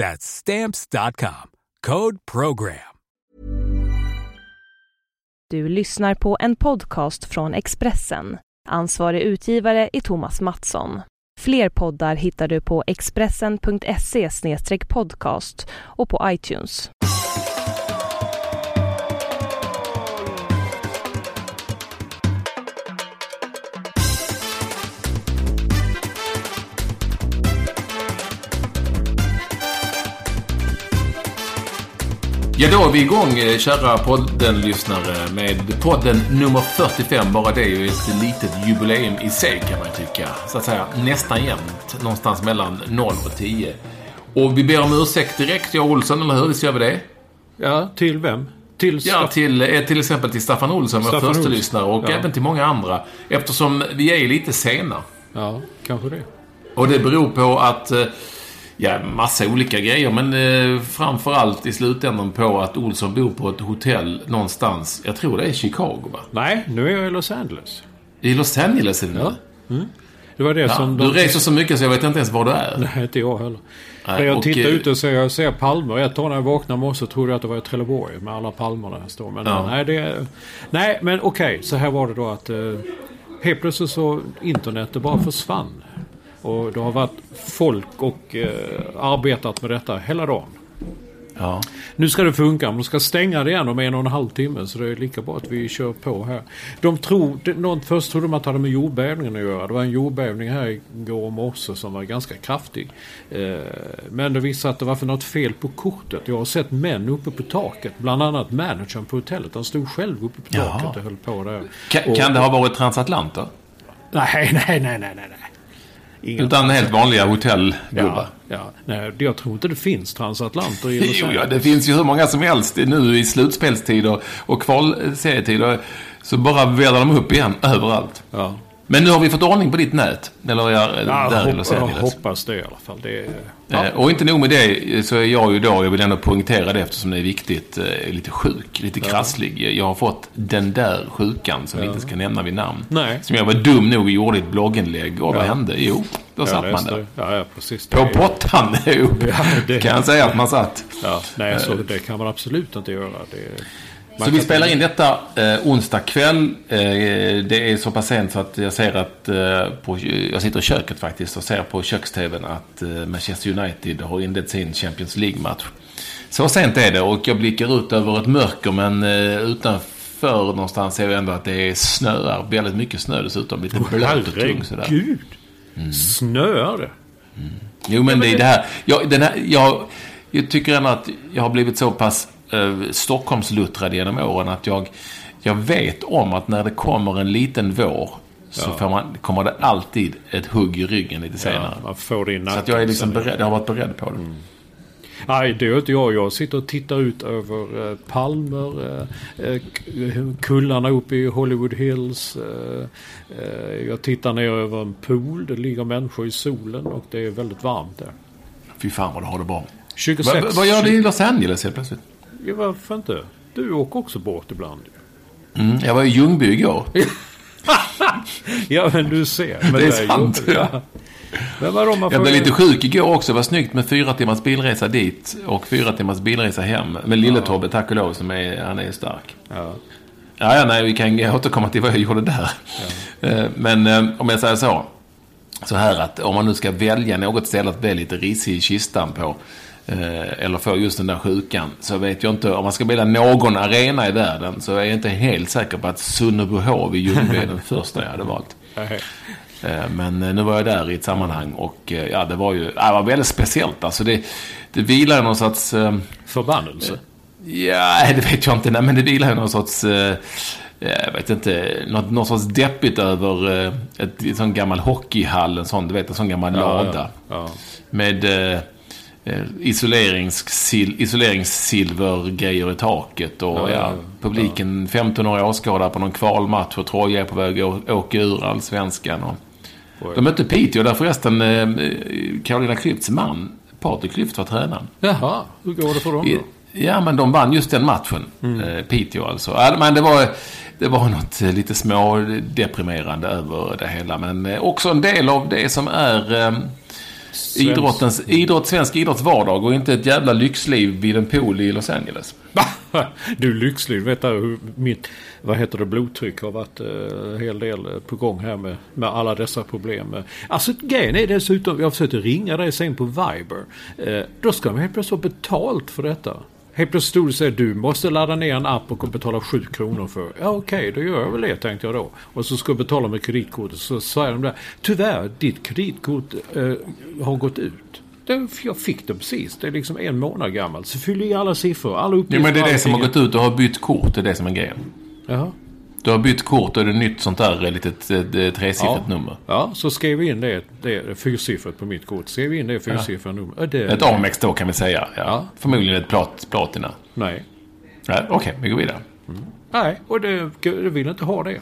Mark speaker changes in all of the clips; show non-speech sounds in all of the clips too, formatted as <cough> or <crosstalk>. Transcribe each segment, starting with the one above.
Speaker 1: That's Stamps.com. Code program.
Speaker 2: Du lyssnar på en podcast från Expressen. Ansvarig utgivare är Thomas Mattsson. Fler poddar hittar du på expressen.se podcast och på iTunes.
Speaker 3: Ja, då är vi igång, eh, kära podden-lyssnare, med podden nummer 45. Bara det är ju ett litet jubileum i sig, kan man tycka. Så att säga nästan jämnt. Någonstans mellan 0 och 10. Och vi ber om ursäkt direkt, jag och Olsson, eller hur? Visst gör vi det?
Speaker 4: Ja, till vem? Till,
Speaker 3: ja, till, eh, till exempel till Staffan Olsson, vår första lyssnare och ja. även till många andra. Eftersom vi är lite sena.
Speaker 4: Ja, kanske det.
Speaker 3: Och det beror på att eh, Ja, massa olika grejer. Men eh, framförallt i slutändan på att Olsson bor på ett hotell någonstans. Jag tror det är Chicago, va?
Speaker 4: Nej, nu är jag i Los Angeles.
Speaker 3: I Los Angeles är du
Speaker 4: ja. Mm. Det var det ja, som...
Speaker 3: De... Du reser så mycket så jag vet inte ens var du är.
Speaker 4: Nej, inte jag heller. Nej, jag och, tittar ut och ser, jag ser palmer. Ett tag när jag vaknade morse trodde jag att det var i Trelleborg med alla palmerna här står. Men ja. nej, det... Nej, men okej. Okay, så här var det då att... Eh, helt plötsligt så internet det bara försvann. Och det har varit folk och eh, arbetat med detta hela dagen.
Speaker 3: Ja.
Speaker 4: Nu ska det funka, men de ska stänga det igen om en och en halv timme. Så det är lika bra att vi kör på här. De tror, någon, först trodde man att det hade med jordbävningen att göra. Det var en jordbävning här igår morse som var ganska kraftig. Eh, men det visade att det var för något fel på kortet. Jag har sett män uppe på taket. Bland annat managern på hotellet. Han stod själv uppe på taket Jaha. och höll på där.
Speaker 3: Kan, och, kan det ha varit transatlanter?
Speaker 4: Nej, <laughs> nej, nej, nej, nej.
Speaker 3: Inga Utan helt vanliga hotellgubbar.
Speaker 4: Ja, ja. Nej, jag tror inte det finns transatlanter i <laughs>
Speaker 3: Jo, ja, det finns ju hur många som helst nu i slutspelstider och kvalserietider. Så bara väller de upp igen överallt.
Speaker 4: Ja.
Speaker 3: Men nu har vi fått ordning på ditt nät. Eller ja, där
Speaker 4: i Los Angeles. Jag hoppas det i alla fall. Det,
Speaker 3: ja. eh, och inte nog med det så är jag ju då, jag vill ändå poängtera det eftersom det är viktigt, eh, lite sjuk, lite krasslig. Jag har fått den där sjukan som vi inte ska nämna vid namn.
Speaker 4: Nej.
Speaker 3: Som jag var dum nog och gjorde ett blogginlägg. Och vad hände? Jo, då satt man där.
Speaker 4: Ja, ja, precis.
Speaker 3: På pottan, <laughs> det... Kan jag säga att man satt.
Speaker 4: Ja, nej, så det kan man absolut inte göra. Det...
Speaker 3: Så vi spelar in detta eh, onsdag kväll. Eh, det är så pass sent så att jag ser att eh, på, jag sitter i köket faktiskt och ser på köksteven att eh, Manchester United har inlett sin Champions League-match. Så sent är det och jag blickar ut över ett mörker men eh, utanför någonstans ser jag ändå att det är snöar. Väldigt mycket snö dessutom. Lite blött och tung sådär.
Speaker 4: Gud! Mm. Snöar det?
Speaker 3: Mm. Jo men det är det här. Jag, den här jag, jag tycker ändå att jag har blivit så pass eh, Stockholmsluttrad genom åren att jag, jag vet om att när det kommer en liten vår så ja. man, kommer det alltid ett hugg i ryggen lite senare.
Speaker 4: Ja,
Speaker 3: så att jag är liksom beredd, jag har varit beredd på det.
Speaker 4: Mm. Nej, det är inte jag. Jag sitter och tittar ut över eh, palmer, eh, eh kullarna uppe i Hollywood Hills. Eh, eh, jag tittar ner över en pool. Det ligger människor i solen och det är väldigt varmt där.
Speaker 3: Fy fan vad du har det bra.
Speaker 4: 26.
Speaker 3: Va, vad gör du i Los Angeles helt plötsligt?
Speaker 4: Ja, varför inte? Du åker också båt ibland.
Speaker 3: Mm, jag var i Ljungby igår. <laughs>
Speaker 4: ja, men du ser. Men
Speaker 3: det är sant.
Speaker 4: Ja. Men vadå, man
Speaker 3: jag blev lite sjuk igår också. Det var snyggt med fyra timmars bilresa dit och fyra timmars bilresa hem. Med lille Tobbe, tack och lov, som är, han är stark.
Speaker 4: Ja.
Speaker 3: Ja, ja, nej, vi kan återkomma till vad jag gjorde där. Ja. Eh, men eh, om jag säger så. Så här att om man nu ska välja något ställe att bli lite risig i kistan på. Eh, eller få just den där sjukan. Så vet jag inte, om man ska välja någon arena i världen. Så är jag inte helt säker på att Sunnerbyhov i Ljungby är den första jag hade valt. Men nu var jag där i ett sammanhang och ja, det var ju det var väldigt speciellt. Alltså det, det vilar någon sorts...
Speaker 4: Förbannelse?
Speaker 3: Ja, det vet jag inte. Nej, men det vilar någon sorts... Eh, jag vet inte, något, något sorts deppigt över eh, ett, ett sån gammal hockeyhall, en sån, du vet, en sån gammal ja, lada. Ja, ja. Med eh, isoleringsil, isoleringssilvergrejer i taket och ja, publiken, 15-åriga åskådare på någon kvalmatch och Troja är på väg att åka ur allsvenskan. Och, de mötte Piteå där förresten eh, Carolina Klüfts man, Patrik Klüft, var tränaren.
Speaker 4: Jaha, hur går det för dem då?
Speaker 3: Ja, men de vann just den matchen. Mm. Eh, Piteå alltså. Ja, men det var, det var något eh, lite små deprimerande över det hela. Men också en del av det som är eh, idrottens, idrott, svensk idrotts vardag och inte ett jävla lyxliv vid en pool i Los Angeles.
Speaker 4: du lyxliv, vet du hur mitt, vad heter det, blodtryck har varit en eh, hel del på gång här med, med alla dessa problem. Alltså grejen är dessutom, jag försökte ringa dig sen på Viber. Eh, då ska man helt plötsligt ha betalt för detta. Helt plötsligt stod det här, du måste ladda ner en app och betala 7 kronor för. Ja okej, okay, då gör jag väl det tänkte jag då. Och så ska jag betala med kreditkortet. Så sa de där, tyvärr ditt kreditkort eh, har gått ut. Det, jag fick det precis. Det är liksom en månad gammalt. Så fyll i alla siffror, alla uppgifter.
Speaker 3: Ja men det är det som har gått ut och har bytt kort. Det är det som är grejen.
Speaker 4: Jaha.
Speaker 3: Du har bytt kort och det är nytt sånt där litet tresiffrigt ja. nummer.
Speaker 4: Ja, så skrev vi in det, det fyrsiffrigt på mitt kort. Skrev in det fyrsiffriga ja. numret. Det,
Speaker 3: ett Amex då kan vi säga. Ja. ja. Förmodligen ett plat, platina.
Speaker 4: Nej.
Speaker 3: Nej Okej, okay, vi går vidare.
Speaker 4: Mm. Nej, och det, det vill inte ha det.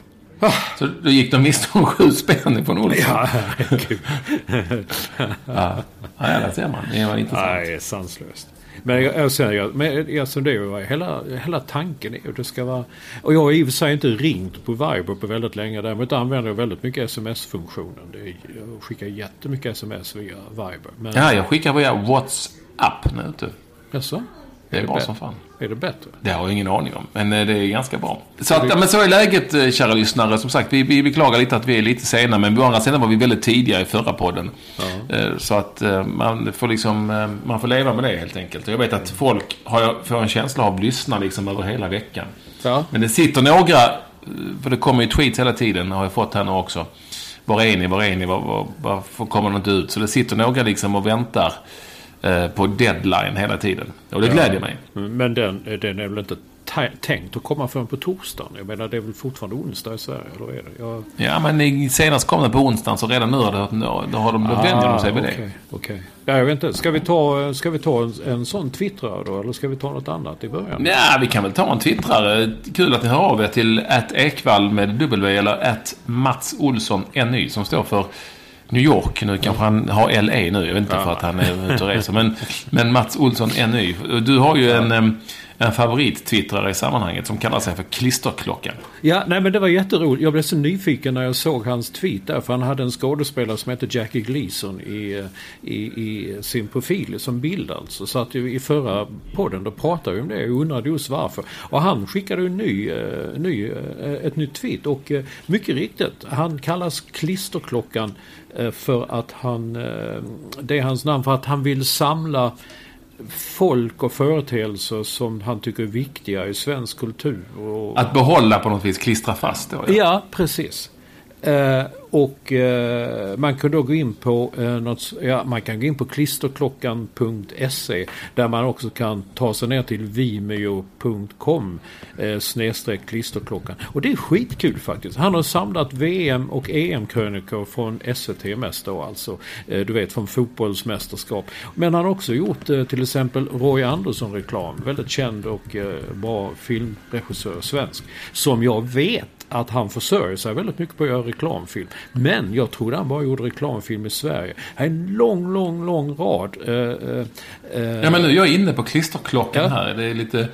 Speaker 3: Så då gick de miste om sju spänn från Olsson?
Speaker 4: Ja, herregud. <laughs>
Speaker 3: ja, där ser man. Det var intressant.
Speaker 4: Nej, sanslöst. Men jag, säger, men alltså det är hela, hela tanken är ju det ska vara... Och jag har i och för sig inte ringt på Viber på väldigt länge. Däremot använder jag väldigt mycket sms-funktionen. Jag skickar jättemycket sms via Viber.
Speaker 3: Men, ja, jag skickar via WhatsApp nu. Typ.
Speaker 4: Jaså?
Speaker 3: Det är, är bra som fan.
Speaker 4: Är det bättre?
Speaker 3: Det har jag ingen aning om. Men eh, det är ganska bra. Så, att, men så är läget, eh, kära lyssnare. Som sagt, vi, vi beklagar lite att vi är lite sena. Men på andra sidan var vi väldigt tidiga i förra podden. Ja. Eh, så att man får liksom, man får leva med det helt enkelt. Jag vet att folk har, får en känsla av att lyssna liksom över hela veckan.
Speaker 4: Ja.
Speaker 3: Men det sitter några, för det kommer ju tweets hela tiden, har jag fått här nu också. Var är ni, var är ni, varför kommer de inte ut? Så det sitter några liksom och väntar på deadline hela tiden. Och det ja. glädjer mig.
Speaker 4: Men den, den är väl inte tänkt att komma förrän på torsdagen? Jag menar det är väl fortfarande onsdag i Sverige? Eller är det? Jag...
Speaker 3: Ja men senast kom den på onsdagen så redan nu har, det, då har de, då ah, vänjer de sig vid
Speaker 4: okay, det. Okay. Ja, jag vet inte. Ska vi ta, ska vi ta en, en sån twittrare då? Eller ska vi ta något annat i början?
Speaker 3: Ja, vi kan väl ta en twittrare. Kul att ni hör av er till att Ekvall med W eller att Mats Olsson NY som står för New York. Nu kanske han har LA nu. Jag vet inte ja. för att han är ute och reser. Men, men Mats Olsson NY. Du har ju en en favorit-twittrare i sammanhanget som kallar sig för Klisterklockan.
Speaker 4: Ja, nej men det var jätteroligt. Jag blev så nyfiken när jag såg hans tweet där. För han hade en skådespelare som hette Jackie Gleason i, i, i sin profil som bild alltså. Så att i förra podden då pratade vi om det och undrade just varför. Och han skickade en ny, uh, ny, uh, ett nytt tweet. Och mycket riktigt, han kallas Klisterklockan för att han, det är hans namn för att han vill samla folk och företeelser som han tycker är viktiga i svensk kultur. Och...
Speaker 3: Att behålla på något vis, klistra fast då?
Speaker 4: Ja, ja precis. Eh, och eh, man kan då gå in på eh, något, ja, man kan gå in på klisterklockan.se där man också kan ta sig ner till vimeo.com eh, snedstreck klisterklockan. Och det är skitkul faktiskt. Han har samlat VM och EM-krönikor från SVT mest då alltså. Eh, du vet från fotbollsmästerskap. Men han har också gjort eh, till exempel Roy Andersson-reklam. Väldigt känd och eh, bra filmregissör, svensk. Som jag vet att han försörjer sig väldigt mycket på att göra reklamfilm. Men jag trodde han bara gjorde reklamfilm i Sverige. Här är en lång, lång, lång rad. Uh,
Speaker 3: uh, ja men nu, jag är inne på klisterklockan ja. här. Det är lite...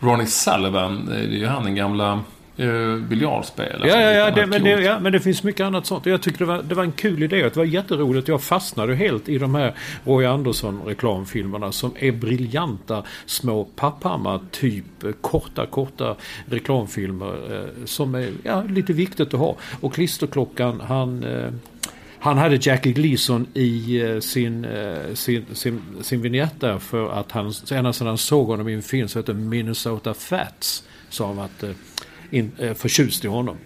Speaker 3: Ronnie Sullivan, det är ju han den gamla uh, biljardspelaren.
Speaker 4: Ja, ja, ja, det, men det, ja, men det finns mycket annat sånt. Jag tyckte det var, det var en kul idé. Det var jätteroligt. Jag fastnade helt i de här Roy Andersson-reklamfilmerna som är briljanta små Papphammar-typ korta, korta reklamfilmer eh, som är ja, lite viktigt att ha. Och Klisterklockan, han eh, han hade Jackie Gleason i eh, sin, eh, sin, sin, sin vignett där för att han, ända sedan han såg honom i en film som heter Minnesota Fats, sa han att eh, in, förtjust i honom.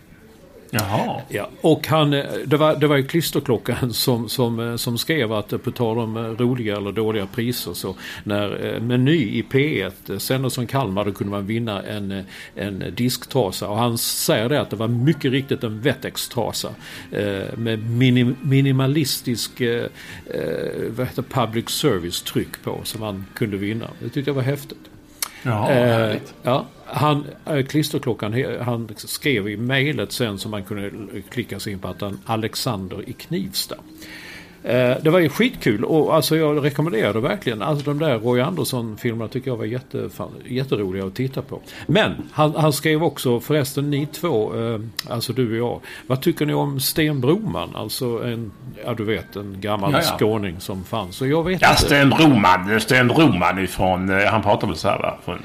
Speaker 3: Jaha.
Speaker 4: Ja, och han, eh, det var, det var ju Klisterklockan som, som, eh, som skrev att eh, på tal om roliga eller dåliga priser så när Meny i P1 sändes från Kalmar då kunde man vinna en, en disktrasa och han säger det att det var mycket riktigt en Wettex-trasa med minim, minimalistisk eh, vad heter public service-tryck på som man kunde vinna. Det tyckte jag var häftigt.
Speaker 3: Ja, eh,
Speaker 4: ja, han, eh, klisterklockan, han skrev i mejlet sen som man kunde klicka sig in på att han Alexander i Knivsta. Eh, det var ju skitkul och alltså jag rekommenderar det verkligen. Alltså de där Roy Andersson-filmerna tycker jag var jätte, jätteroliga att titta på. Men han, han skrev också, förresten ni två, eh, alltså du och jag. Vad tycker ni om Sten Broman? Alltså en, ja du vet en gammal ja, ja. skåning som fanns. Och jag vet
Speaker 3: ja, inte. Sten Broman, Sten Broman ifrån, eh, han pratar väl så här va? Från...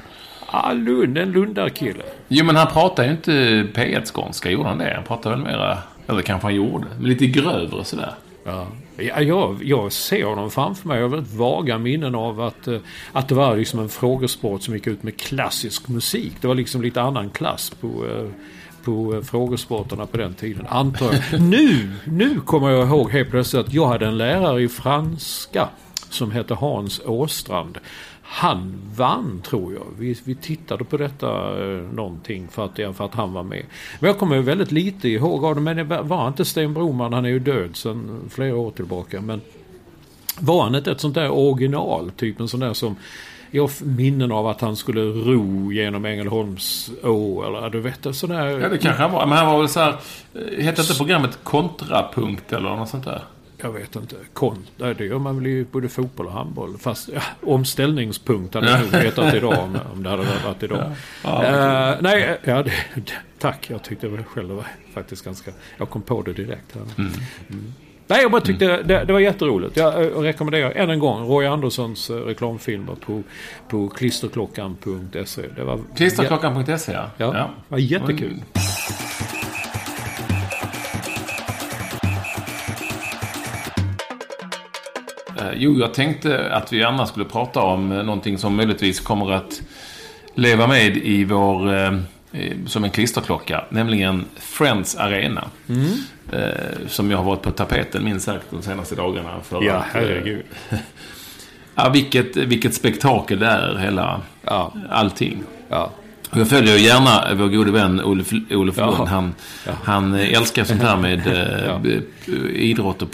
Speaker 4: Ja, Lund, en lundarkille.
Speaker 3: Jo men han pratar ju inte P1-skånska, gjorde han det? Han pratar väl mera, eller kanske han gjorde, men lite grövre sådär.
Speaker 4: Ja. Jag, jag ser honom framför mig. Jag har väldigt vaga minnen av att, eh, att det var liksom en frågesport som gick ut med klassisk musik. Det var liksom lite annan klass på, eh, på eh, frågesporterna på den tiden. Antar jag. <laughs> Nu, nu kommer jag ihåg helt plötsligt att jag hade en lärare i franska som hette Hans Åstrand. Han vann tror jag. Vi, vi tittade på detta eh, någonting för att, för att han var med. Men jag kommer väldigt lite ihåg av det. Men det var inte Sten Broman, han är ju död sedan flera år tillbaka. Men var han inte ett sånt där original? Typ en sån där som jag har minnen av att han skulle ro genom Ängelholms å eller du vet sådär.
Speaker 3: Ja det kanske han var. Men han var väl så här. Eh, hette inte programmet Kontrapunkt eller något sånt där?
Speaker 4: Jag vet inte, kon, det gör man väl i både fotboll och handboll. Fast ja, omställningspunkt hade jag nog <laughs> hetat idag om, om det hade varit idag. Ja, ja, uh, nej, ja, det, tack. Jag tyckte det själv det var faktiskt ganska... Jag kom på det direkt. Här. Mm. Mm. Nej, jag bara tyckte mm. det, det, var jätteroligt. Jag, jag rekommenderar än en gång Roy Anderssons uh, reklamfilmer på, på klisterklockan.se.
Speaker 3: Klisterklockan.se ja.
Speaker 4: ja. Ja, det var jättekul.
Speaker 3: Jo, jag tänkte att vi annars skulle prata om eh, någonting som möjligtvis kommer att leva med i vår, eh, som en klisterklocka, nämligen Friends Arena. Mm. som jag har varit på tapeten minst sagt de senaste dagarna.
Speaker 4: För ja, att, herregud. <laughs>
Speaker 3: ja, vilket, vilket spektakel det är, hela, ja. allting.
Speaker 4: Ja.
Speaker 3: Jag följer gärna vår gode vän Olof, Olof Lund. Ja. Han, ja. han älskar sånt här med <laughs> ja. Eh, idrott och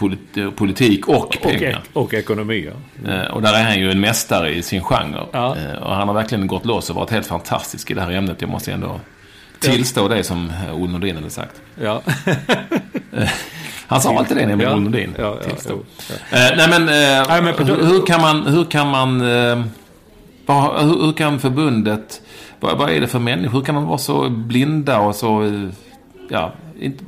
Speaker 3: politik och pengar.
Speaker 4: Och, och ekonomi.
Speaker 3: Ja. Mm. Och där är han ju en mästare i sin genre. Eh, och han har verkligen gått loss och varit helt fantastisk i det här ämnet. Jag måste ändå tillstå det som Olle Nordin hade sagt.
Speaker 4: Ja.
Speaker 3: Han sa alltid det nämligen, Olle Nordin. Ja, ja, ja, ja. nej men, nej, men hur, hur, kan man, hur kan man, hur, hur kan förbundet vad, vad är det för människor? Hur kan de vara så blinda och så... Eh, ja, inte,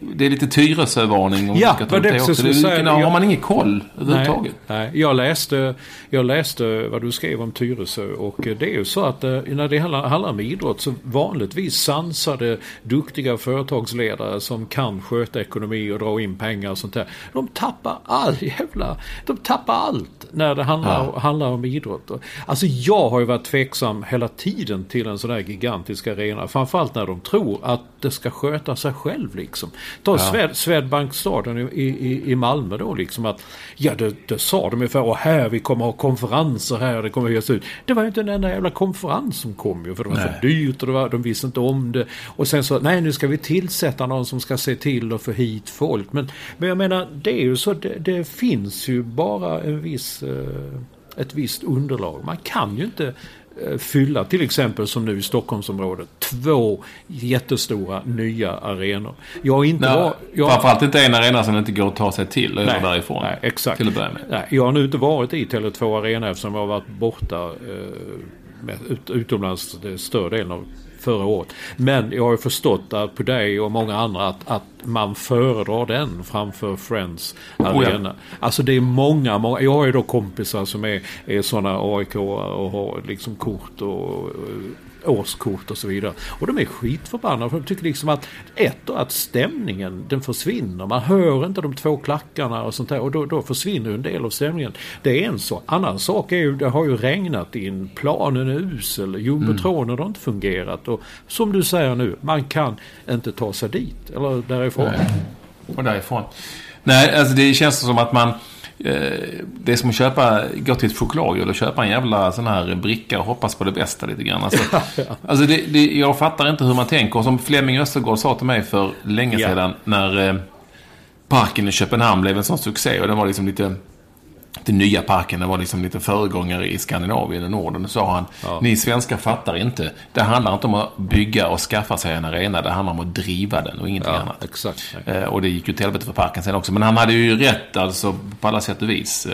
Speaker 3: det är lite Tyresö-varning.
Speaker 4: Ja, vad det också. Det,
Speaker 3: säga, har jag, man ingen koll överhuvudtaget?
Speaker 4: Nej, nej. Jag, läste, jag läste vad du skrev om Tyresö och det är ju så att eh, när det handlar om idrott så vanligtvis sansade duktiga företagsledare som kan sköta ekonomi och dra in pengar och sånt där. De tappar all <laughs> jävla... De tappar allt när det handlar, ja. handlar om idrott. Alltså jag har ju varit tveksam hela tiden till en sån här gigantisk arena. Framförallt när de tror att det ska sköta sig själv liksom. Ta ja. Sved, Swedbankstadion i, i, i Malmö då liksom att ja det, det sa de ungefär och här vi kommer ha konferenser här det kommer att ges ut. Det var ju inte en enda jävla konferens som kom ju för det var nej. för dyrt och det var, de visste inte om det. Och sen så nej nu ska vi tillsätta någon som ska se till att få hit folk. Men, men jag menar det är ju så det, det finns ju bara en viss eh, ett visst underlag. Man kan ju inte fylla, till exempel som nu i Stockholmsområdet, två jättestora nya arenor. Jag inte
Speaker 3: nej, var, jag, Framförallt inte en arena som inte går att ta sig till eller därifrån.
Speaker 4: Nej, exakt.
Speaker 3: Till att börja med.
Speaker 4: Nej, jag har nu inte varit i Tele2 Arena eftersom jag har varit borta eh, ut, utomlands större delen av förra året. Men jag har förstått att på dig och många andra att, att man föredrar den framför Friends Arena. Oh ja. Alltså det är många, många. Jag har ju då kompisar som är, är sådana AIK och har liksom kort och årskort och så vidare. Och de är skitförbannade för de tycker liksom att ett att stämningen den försvinner. Man hör inte de två klackarna och sånt där och då, då försvinner en del av stämningen. Det är en sak. Annan sak är ju, det har ju regnat in, planen är usel, jumbotronen mm. har inte fungerat och som du säger nu, man kan inte ta sig dit eller därifrån.
Speaker 3: Nej. Och därifrån. Nej, alltså det känns som att man det är som att köpa, gå till ett chokladhjul och köpa en jävla sån här bricka och hoppas på det bästa lite grann. Alltså, <laughs> alltså det, det, jag fattar inte hur man tänker. Och som Flemming Östergård sa till mig för länge ja. sedan när eh, parken i Köpenhamn blev en sån succé och den var liksom lite den nya parken, den var liksom lite föregångare i Skandinavien och Norden. Sa han, ja. ni svenskar fattar inte. Det handlar inte om att bygga och skaffa sig en arena. Det handlar om att driva den och ingenting ja, annat.
Speaker 4: Exakt.
Speaker 3: Eh, och det gick ju till helvete för parken sen också. Men han hade ju rätt alltså på alla sätt och vis.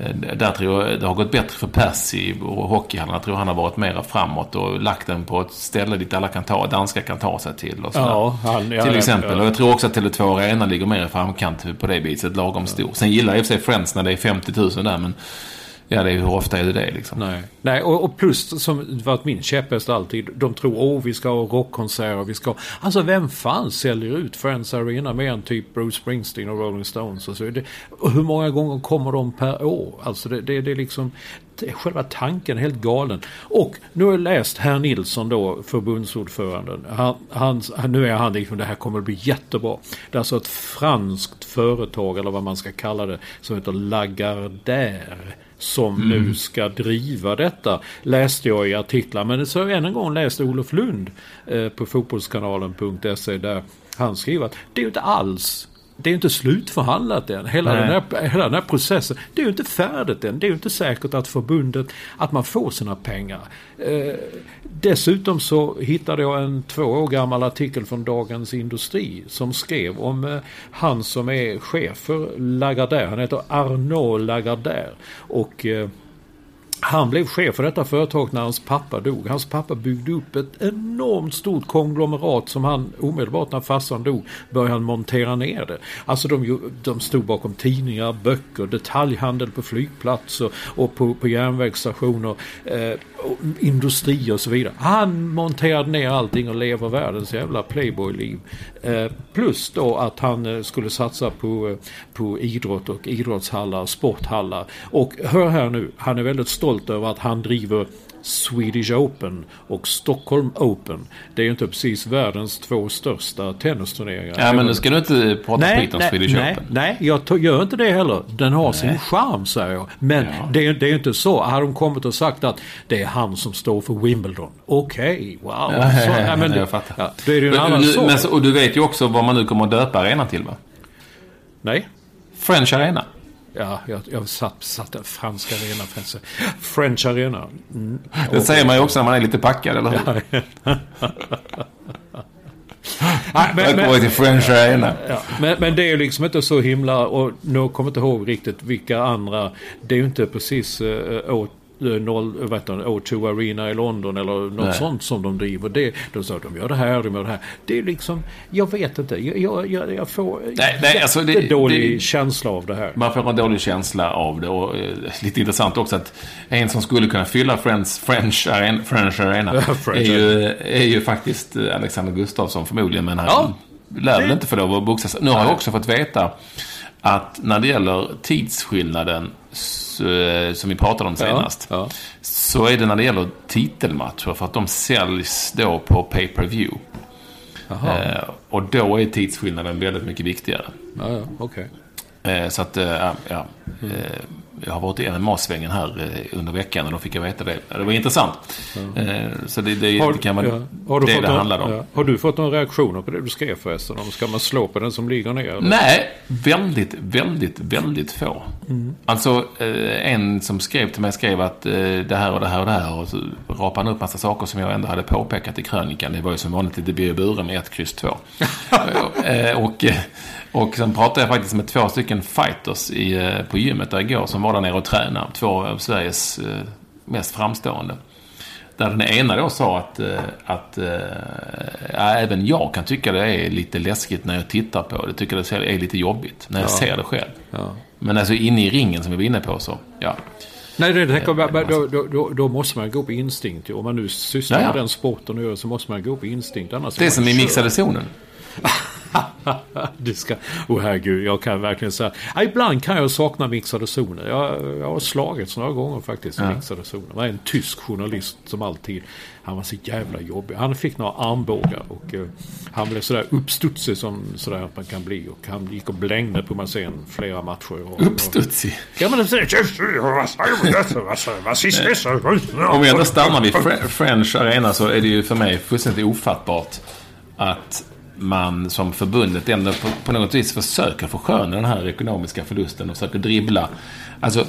Speaker 3: Eh, där tror jag det har gått bättre för Percy och hockeyhallen. Jag tror han har varit mera framåt och lagt den på ett ställe dit alla kan ta, danska kan ta sig till. Och ja, han, ja, till exempel. Ja. Och jag tror också att Tele2 Arena ligger mer i framkant på det viset, lagom stor. Sen gillar jag i och för sig Friends när det är 50 000 där, men Ja, det är, hur ofta är det det liksom?
Speaker 4: Nej, Nej och, och plus som varit min käpphäst alltid. De tror, åh vi ska ha rockkonserter, vi ska Alltså vem fan säljer ut Friends Arena mer än typ Bruce Springsteen och Rolling Stones och så. Det, och hur många gånger kommer de per år? Alltså det, det, det är liksom själva tanken är helt galen. Och nu har jag läst herr Nilsson då, förbundsordföranden. Han, han, nu är han liksom, det här kommer att bli jättebra. Det är alltså ett franskt företag, eller vad man ska kalla det, som heter Lagardère som mm. nu ska driva detta. Läste jag i artiklar. Men så än en gång läst Olof Lund eh, på fotbollskanalen.se där han skriver att det är ju inte alls det är inte slutförhandlat än. Hela den, här, hela den här processen. Det är ju inte färdigt än. Det är ju inte säkert att förbundet, att man får sina pengar. Eh, dessutom så hittade jag en två år gammal artikel från Dagens Industri som skrev om eh, han som är chef för Lagardère. Han heter Arnaud Lagardère. Och eh, han blev chef för detta företag när hans pappa dog. Hans pappa byggde upp ett enormt stort konglomerat som han omedelbart när farsan dog började han montera ner det. Alltså de, de stod bakom tidningar, böcker, detaljhandel på flygplatser och på, på järnvägsstationer, eh, industri och så vidare. Han monterade ner allting och lever världens jävla playboy-liv. Eh, plus då att han eh, skulle satsa på, eh, på idrott och idrottshallar, sporthallar. Och hör här nu, han är väldigt stolt över att han driver Swedish Open och Stockholm Open. Det är ju inte precis världens två största tennisturneringar.
Speaker 3: Ja, men nu ska du inte prata nej, skit om nej, Swedish
Speaker 4: nej,
Speaker 3: Open.
Speaker 4: Nej, jag gör inte det heller. Den har nej. sin charm, säger jag. Men ja. det, är, det är inte så. Har de kommit och sagt att det är han som står för Wimbledon. Okej, okay, wow. Ja, så, ja, men, jag fattar. Ja, då är det ju en men, annan sak.
Speaker 3: Men, och du vet ju också vad man nu kommer att döpa arenan till, va?
Speaker 4: Nej.
Speaker 3: French Arena.
Speaker 4: Ja, jag, jag satt, satt där. Fransk arena. French, French arena. Mm.
Speaker 3: Det säger man ju också när man är lite packad, eller hur? <laughs> Nej, men, men, till French Arena.
Speaker 4: Ja, men, men, det är liksom inte så himla, och nu kommer jag inte ihåg riktigt vilka andra, det är ju inte precis uh, åt Eh, noll, vet du, O2 Arena i London eller något Nej. sånt som de driver. Det, de sa de gör det här, de gör det här. Det är liksom, jag vet inte. Jag, jag, jag får nej, nej, alltså det, dålig det, känsla av det här.
Speaker 3: Man får en dålig känsla av det. Och eh, lite intressant också att en som skulle kunna fylla Friends, French Arena, French Arena <laughs> French är, ju, är ju faktiskt eh, Alexander Gustafsson förmodligen. Men han ja, lär väl inte få lov att boxas. Nu har jag också fått veta att när det gäller tidsskillnaden Eh, som vi pratade om senast. Ja, ja. Så är det när det gäller titelmatcher. För att de säljs då på pay per view eh, och då är tidsskillnaden väldigt mycket viktigare.
Speaker 4: Ja, ja, okay.
Speaker 3: eh, så att, eh, ja. Mm. Jag har varit i MMA-svängen här eh, under veckan och då fick jag veta det. Det var intressant. Eh, så det, det, har, det kan vara ja. har det det handlar om. Ja.
Speaker 4: Har du fått några reaktioner på det du skrev förresten? Om ska man slå på den som ligger ner? Eller?
Speaker 3: Nej, väldigt, väldigt, väldigt få. Mm. Alltså eh, en som skrev till mig skrev att det här och det här och det här. Och så rapade han upp massa saker som jag ändå hade påpekat i krönikan. Det var ju som vanligt lite Birre med ett kryss två. <laughs> och och sen pratade jag faktiskt med två stycken fighters i, eh, på gymmet där igår som var där nere och tränade. Två av Sveriges eh, mest framstående. där den ena då sa att, eh, att äh, även jag kan tycka det är lite läskigt när jag tittar på det. Tycker det är lite jobbigt när jag ja. ser det själv. Ja. Men alltså inne i ringen som vi var inne på så, ja.
Speaker 4: Nej, det, det, då, då, då, då, måste man gå på instinkt. Om man nu sysslar med den sporten och gör så måste man gå på instinkt. Annars
Speaker 3: det är som i mixade zonen. <laughs> <laughs>
Speaker 4: det ska... Oh herregud, jag kan verkligen säga... Ja, ibland kan jag sakna mixade zoner. Jag, jag har slagits några gånger faktiskt i ja. mixade zoner. Det var en tysk journalist som alltid... Han var så jävla jobbig. Han fick några armbågar och uh, han blev sådär uppstudsig som sådär att man kan bli. Och han gick och blängde på scen flera matcher. Och,
Speaker 3: uppstudsig?
Speaker 4: Ja men
Speaker 3: Om vi ändå stannar vid French Arena så är det ju för mig fullständigt ofattbart att man som förbundet ändå på, på något vis försöker försköna den här ekonomiska förlusten och försöker dribbla. Alltså,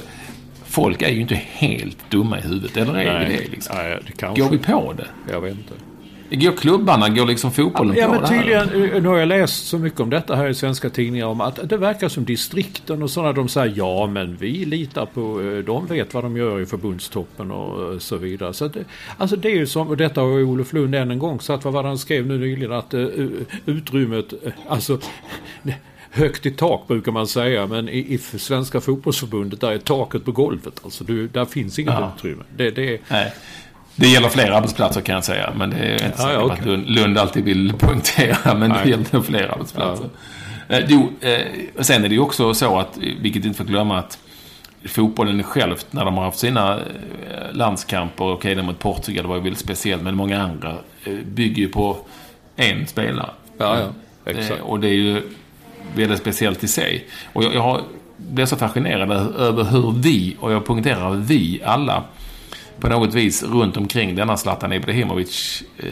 Speaker 3: folk är ju inte helt dumma i huvudet, eller är nej, det? Liksom? Nej, det Går vi på det?
Speaker 4: Jag vet inte.
Speaker 3: Går klubbarna, går liksom fotbollen
Speaker 4: ja,
Speaker 3: på
Speaker 4: men tydligen, här? Nu har jag läst så mycket om detta här i svenska tidningar om att det verkar som distrikten och sådana de säger ja men vi litar på, eh, de vet vad de gör i förbundstoppen och eh, så vidare. Så det, alltså det är ju som, och detta har ju Olof Lund än en gång satt vad han skrev nu nyligen att utrymmet, alltså <laughs> högt i tak brukar man säga, men i, i Svenska fotbollsförbundet där är taket på golvet. Alltså du, där finns inget ja. utrymme. Det, det,
Speaker 3: Nej. Det gäller fler arbetsplatser kan jag säga. Men det är inte så ja, okay. att Lund, Lund, alltid vill <laughs> poängtera. Men Nej. det gäller fler arbetsplatser. Ja. Eh, jo, eh, sen är det ju också så att, vilket inte får glömma att fotbollen självt, när de har haft sina eh, landskamper, okej okay, det mot Portugal var ju väldigt speciellt, men många andra bygger ju på en spelare.
Speaker 4: Ja, ja. Exakt.
Speaker 3: Och det är ju väldigt speciellt i sig. Och jag, jag har, blev så fascinerad över hur vi, och jag poängterar vi alla, på något vis runt omkring denna Zlatan Ibrahimovic. Eh,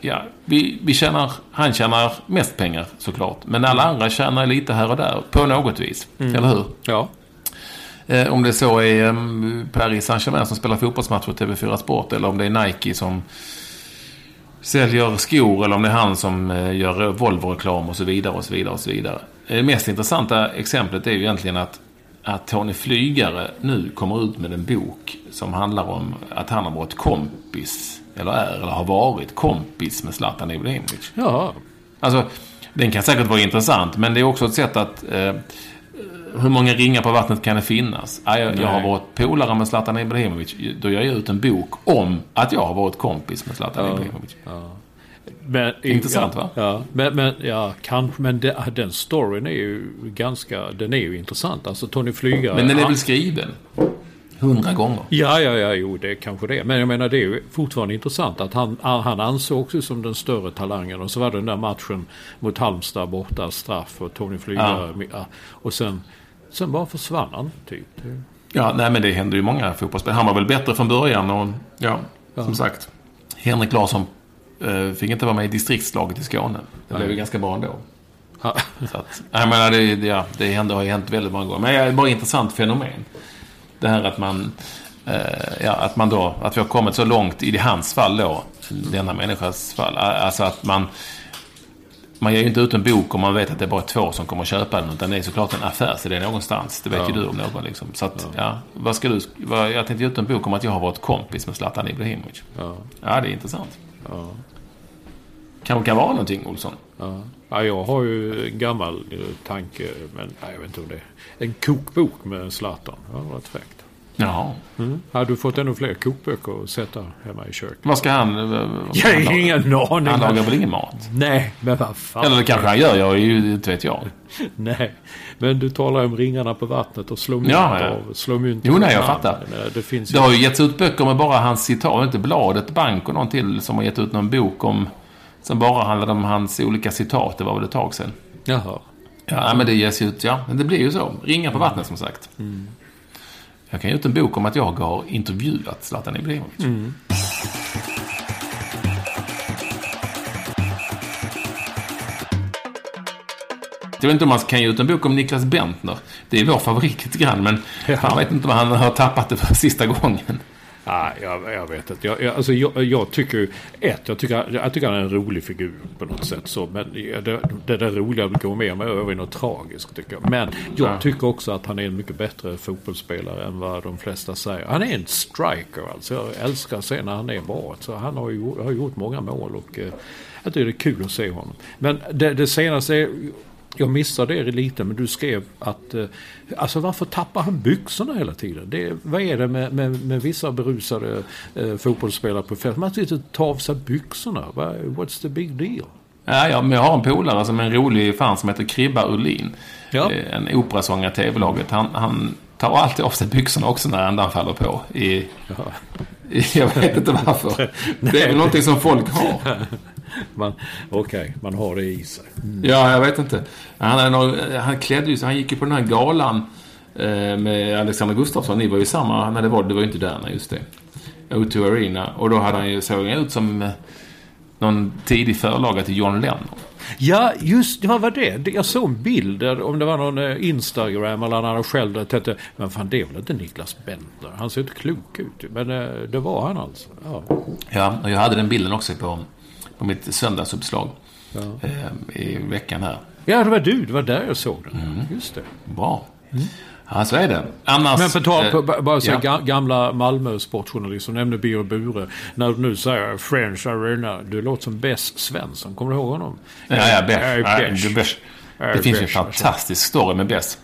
Speaker 3: ja, vi, vi tjänar, han tjänar mest pengar såklart. Men alla andra tjänar lite här och där på något vis. Mm. Eller hur?
Speaker 4: Ja.
Speaker 3: Eh, om det så är eh, Paris Saint-Germain som spelar fotbollsmatcher på TV4 Sport. Eller om det är Nike som säljer skor. Eller om det är han som eh, gör Volvo-reklam och så vidare och så vidare och så vidare. Det mest intressanta exemplet är ju egentligen att att Tony Flygare nu kommer ut med en bok som handlar om att han har varit kompis, eller är, eller har varit kompis med Zlatan Ibrahimovic.
Speaker 4: Ja.
Speaker 3: Alltså, den kan säkert vara intressant, men det är också ett sätt att... Eh, hur många ringar på vattnet kan det finnas? Ah, jag, jag har varit polare med Zlatan Ibrahimovic. Då jag ut en bok om att jag har varit kompis med Zlatan ja. Ibrahimovic. Ja. Men, Intressant
Speaker 4: ja, va? Ja, men, men, ja kanske. Men det, den storyn är ju ganska, den är ju intressant. Alltså Tony Flygare.
Speaker 3: Men den är väl skriven? Hundra gånger.
Speaker 4: Ja, ja, ja, jo, det är kanske det. Men jag menar, det är ju fortfarande intressant att han, han ansågs som den större talangen. Och så var det den där matchen mot Halmstad borta, straff och Tony Flygare. Ja. Och sen, sen bara försvann han, typ.
Speaker 3: Ja, nej men det händer ju många fotbollsspelare. Han var väl bättre från början och ja, ja. som sagt. Henrik Larsson fick inte vara med i distriktslaget i Skåne. Det blev ju ganska bra ändå. så att, jag menar, det, ja, det händer, har ju hänt väldigt många gånger. Men det är bara ett intressant fenomen. Det här att man, uh, ja, att man då, att vi har kommit så långt i hans fall då, denna människas fall. Alltså att man, man ger ju inte ut en bok om man vet att det är bara två som kommer att köpa den. Utan det är såklart en affärsidé någonstans. Det vet ja. ju du om någon. Liksom. Så att, ja. ja. vad ska du... Vad, jag tänkte ge ut en bok om att jag har varit kompis med Zlatan Ibrahimovic. Ja. ja, det är intressant. Ja. Kanske kan vara någonting, Olsson.
Speaker 4: Ja. ja, jag har ju en gammal eh, tanke, men nej, jag vet inte om det är. En kokbok med Zlatan. Det hade varit fräckt.
Speaker 3: Ja.
Speaker 4: Mm. Har du fått ännu fler kokböcker att sätta hemma i köket?
Speaker 3: Vad ska han...
Speaker 4: Eh, vad jag har ingen aning.
Speaker 3: Han lagar väl ingen mat?
Speaker 4: Nej, men vad fan.
Speaker 3: Eller det kanske han gör, jag är ju, inte vet jag. <laughs>
Speaker 4: nej, men du talar om ringarna på vattnet och slå mynt ja, ja. av. Slå mynt
Speaker 3: Jo, nej, jag fattar. Det, finns det har ju getts ut böcker med bara hans citat. Inte Bladet Bank och någon till som har gett ut någon bok om som bara handlade om hans olika citat. Det var väl ett tag sedan.
Speaker 4: Jaha.
Speaker 3: Ja, men det ges ut, ja. Men det blir ju så. Ringa på vattnet som sagt. Mm. Jag kan ge ut en bok om att jag har intervjuat Zlatan Ibrahimovic. Mm. Jag vet inte om man kan ge ut en bok om Niklas Bentner. Det är vår favorit lite grann, men ja. han vet inte om han har tappat det för sista gången.
Speaker 4: Nej, jag, jag vet inte. Jag, jag, alltså, jag, jag tycker... Ett, jag tycker, jag tycker han är en rolig figur på något sätt. Så, men det, det där roliga går mer med över i något tragiskt tycker jag. Men jag
Speaker 3: Ja.
Speaker 4: tycker också att han är en mycket bättre fotbollsspelare än vad de flesta säger. Han är en striker alltså. Jag älskar att se när han är bra. Så han har, ju, har gjort många mål och eh, jag tycker det är kul att se honom. Men det, det senaste är... Jag missade det lite, men du skrev att... Eh, alltså varför tappar han byxorna hela tiden? Det, vad är det med, med, med vissa berusade eh, fotbollsspelare på fältet? Man sitter och tar av sig byxorna. What's the big deal?
Speaker 3: Ja, ja, men jag har en polare som är en rolig fan som heter Kribba Ullin.
Speaker 4: Ja.
Speaker 3: Eh, En operasångare i TV-laget. Han, han tar alltid av sig byxorna också när andan faller på. I, i, jag vet inte varför. <laughs> Det är väl någonting som folk har. <laughs>
Speaker 4: Man, Okej, man har det i sig.
Speaker 3: Ja, jag vet inte. Han, nog- han klädde ju sig. Han gick ju på den här galan eh, med Alexander Gustafsson. Ni var ju samma när det var. Du var ju inte där, nej, just det. O2 Arena. Och då hade han ju, såg han ut som eh, någon tidig förlaga till John Lennon.
Speaker 4: Ja, just det. Vad var det? Jag såg en bild, där, om det var någon eh, Instagram eller han hade själv där, tänkte, men fan det är väl inte Niklas Bentner? Han ser inte klok ut. Men det var han alltså. Ja.
Speaker 3: Ja, och jag hade den bilden också på, på mitt söndagsuppslag. Eh, I veckan här.
Speaker 4: ja, det var du. Det var där jag såg den. Just det.
Speaker 3: Bra. Ja, så är det. Annars...
Speaker 4: Men på tal
Speaker 3: eh,
Speaker 4: på, ba- bara så
Speaker 3: ja.
Speaker 4: ga- gamla Malmö sportjournalist som nämnde Birger Bure. När du nu säger French Arena, du låter som Bess Svensson. Kommer du ihåg honom?
Speaker 3: Ja, ja, Besh.
Speaker 4: Äh,
Speaker 3: Ja,
Speaker 4: Besh.
Speaker 3: det, finns ju en
Speaker 4: alltså.
Speaker 3: fantastisk story med Bess.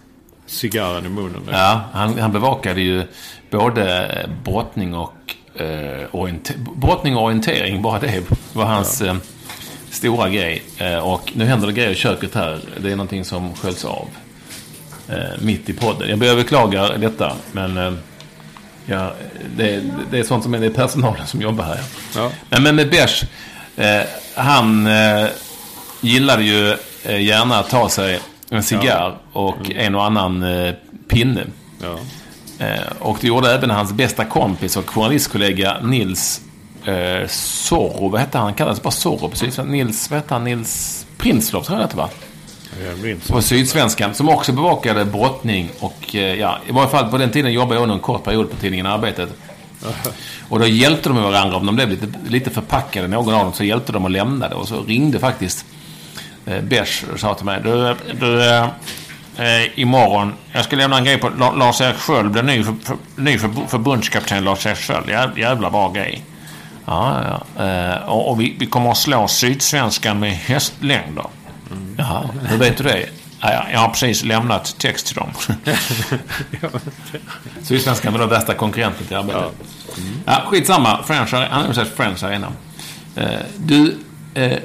Speaker 4: Cigarren i munnen.
Speaker 3: Ja, han, han bevakade ju både brottning och, eh, orienter, brottning och orientering. Bara det var hans eh, stora grej. Eh, och nu händer det grejer i köket här. Det är någonting som sköljs av. Eh, mitt i podden. Jag ber jag beklagar detta, men eh, ja, det, det är sånt som är, det är personalen som jobbar här.
Speaker 4: Ja.
Speaker 3: Men, men med Besh, eh, han gillade ju gärna att ta sig en cigarr och en och annan pinne.
Speaker 4: Ja.
Speaker 3: Eh, och det gjorde även hans bästa kompis och journalistkollega Nils eh, Zorro. Vad hette han? Han kallades bara Zorro Sydsvenskan. Nils, vad hette han? Nils Prinslov, tror jag det va? På Sydsvenskan. Som också bevakade brottning och eh, ja, i varje fall på den tiden jobbade jag under en kort period på tidningen Arbetet. <laughs> Och då hjälpte de varandra om de blev lite, lite förpackade, någon av dem, så hjälpte de och lämnade. Och så ringde faktiskt eh, Besch och sa till mig. Du, du eh, eh, imorgon, jag ska lämna en grej på La- Lars-Erik Sköld, blir ny, för, för, ny för, förbundskapten Lars-Erik Sköld. Jä, jävla bra grej. Ja, ja. Eh, och, och vi, vi kommer att slå Sydsvenskan med hästlängder. Jaha, hur vet du det? Ja, ja, jag har precis lämnat text till dem. <laughs> Sydsvenskan var då värsta konkurrenten till arbetet. Ja. skitsamma. French, han har ju sagt French Arena. Eh, du, eh,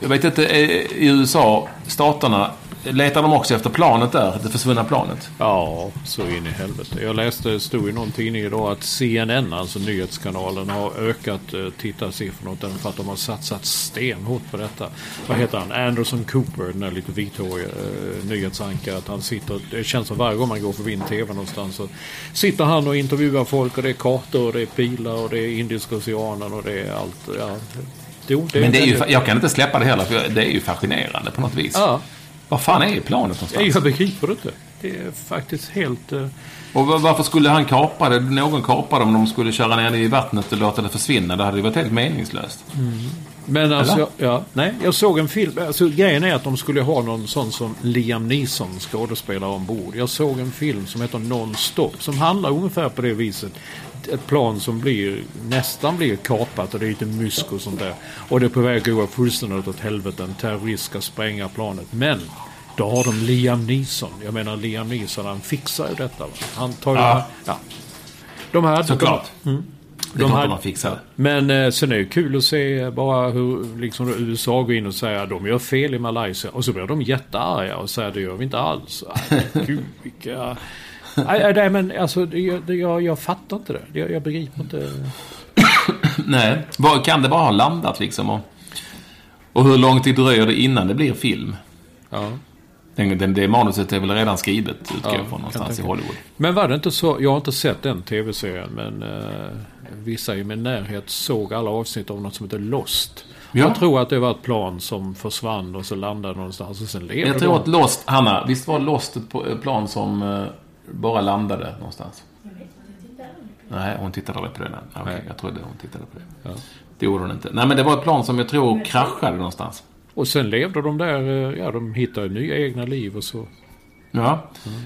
Speaker 3: jag vet inte, eh, i USA, staterna, letar de också efter planet där? Det försvunna planet?
Speaker 4: Ja, så in i helvete. Jag läste, det stod i någon tidning idag att CNN, alltså nyhetskanalen, har ökat eh, tittarsiffrorna för att de har satsat stenhårt på detta. Vad heter han? Anderson Cooper, den där lite vithåriga eh, nyhetsankare. Att han sitter, det känns som varje gång man går förbi en TV någonstans så sitter han och intervjuar folk och det är kartor och det är pilar och det är Indiska oceanen och det är allt. Ja. Jo,
Speaker 3: Men det är ju, jag kan inte släppa det heller, för det är ju fascinerande på något vis.
Speaker 4: Ja,
Speaker 3: Var fan är planet någonstans?
Speaker 4: jag begriper det inte. Det är faktiskt helt... eh,
Speaker 3: Och va- varför skulle han kapa det? Någon kapade om de skulle köra ner det i vattnet och låta det försvinna. Det hade ju varit helt meningslöst.
Speaker 4: Men alltså,
Speaker 3: Eller?
Speaker 4: ja, nej, jag såg en film. Alltså, grejen är att de skulle ha någon sån som Liam Neeson skådespelare ombord. Jag såg en film som heter Non-Stop som handlar ungefär på det viset. Ett plan som blir, nästan blir kapat och det är lite mysk och sånt där. Och det är på väg att gå fullständigt åt helvete. En terrorist ska spränga planet. Men då har de Liam Neeson. Jag menar Liam Neeson, han fixar ju detta. Va? Han tar ju...
Speaker 3: Ja.
Speaker 4: Ja. De här,
Speaker 3: Såklart.
Speaker 4: Mm.
Speaker 3: Det
Speaker 4: De hade-
Speaker 3: att man fixar.
Speaker 4: Men eh, sen är det kul att se bara hur liksom, USA går in och säger att de gör fel i Malaysia. Och så blir de jättearga och säger det gör vi inte alls. <laughs> Gud, vilka... Nej, nej, men alltså det, jag, jag fattar inte det. Jag, jag begriper inte.
Speaker 3: Nej, bara, kan det bara ha landat liksom? Och, och hur lång tid dröjer det innan det blir film?
Speaker 4: Ja.
Speaker 3: Den, den, det manuset är väl redan skrivet, utgår
Speaker 4: Ja,
Speaker 3: jag från, någonstans i. Hollywood.
Speaker 4: Men var det inte så, jag har inte sett den tv-serien, men eh, vissa i min närhet såg alla avsnitt av något som heter Lost.
Speaker 3: Ja.
Speaker 4: Jag tror att det var ett plan som försvann och så landade någonstans och sen levde
Speaker 3: Jag tror att Lost, Hanna, visst var Lost ett plan som eh, bara landade någonstans? Nej, hon tittade aldrig på det. Nej.
Speaker 4: Nej.
Speaker 3: jag trodde hon tittade på det.
Speaker 4: Ja.
Speaker 3: Det gjorde hon inte. Nej, men det var ett plan som jag tror kraschade någonstans.
Speaker 4: Och sen levde de där, eh, ja de hittade nya egna liv och så.
Speaker 3: Ja.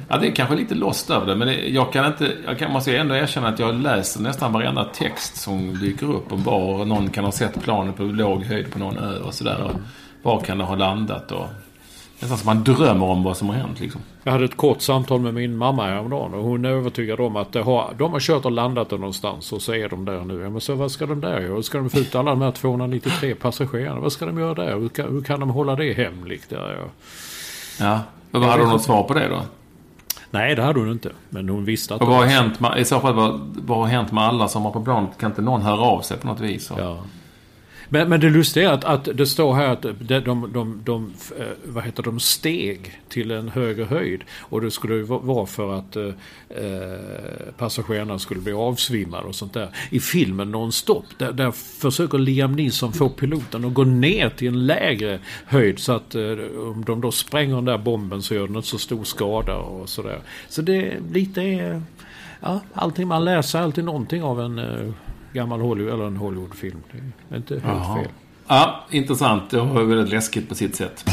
Speaker 3: ja, det är kanske lite lost över det. Men det, jag kan inte, jag kan, måste ändå erkänna att jag läser nästan varenda text som dyker upp om var någon kan ha sett planet på låg höjd på någon ö och sådär. Och var kan det ha landat och... Nästan som man drömmer om vad som har hänt liksom.
Speaker 4: Jag hade ett kort samtal med min mamma häromdagen och hon är övertygad om att har, de har kört och landat det någonstans och så är de där nu. Ja, men så vad ska de där göra? Ska de få ut alla de här 293 passagerarna? Vad ska de göra där? Hur kan, hur kan de hålla det hemligt? Där, ja.
Speaker 3: Ja. Men hade hon något svar på det då?
Speaker 4: Nej, det hade hon inte. Men hon visste att
Speaker 3: Och vad har hänt med, i så fall, vad, vad har hänt med alla som var på planet? Kan inte någon höra av sig på något vis? Och,
Speaker 4: Ja. Men, men det lustiga är att, att det står här att de, de, de, de, eh, vad heter de steg till en högre höjd. Och det skulle ju vara för att eh, eh, passagerarna skulle bli avsvimmade och sånt där. I filmen Nonstop, där, där försöker Liam Neeson få piloten att gå ner till en lägre höjd. Så att eh, om de då spränger den där bomben så gör den inte så stor skada och sådär. Så det är lite... Ja, allting man läser alltid någonting av en eh, gammal Hollywood eller en Hollywoodfilm. Det är inte helt
Speaker 3: Jaha.
Speaker 4: fel.
Speaker 3: Ja, intressant. Det var väldigt läskigt på sitt sätt.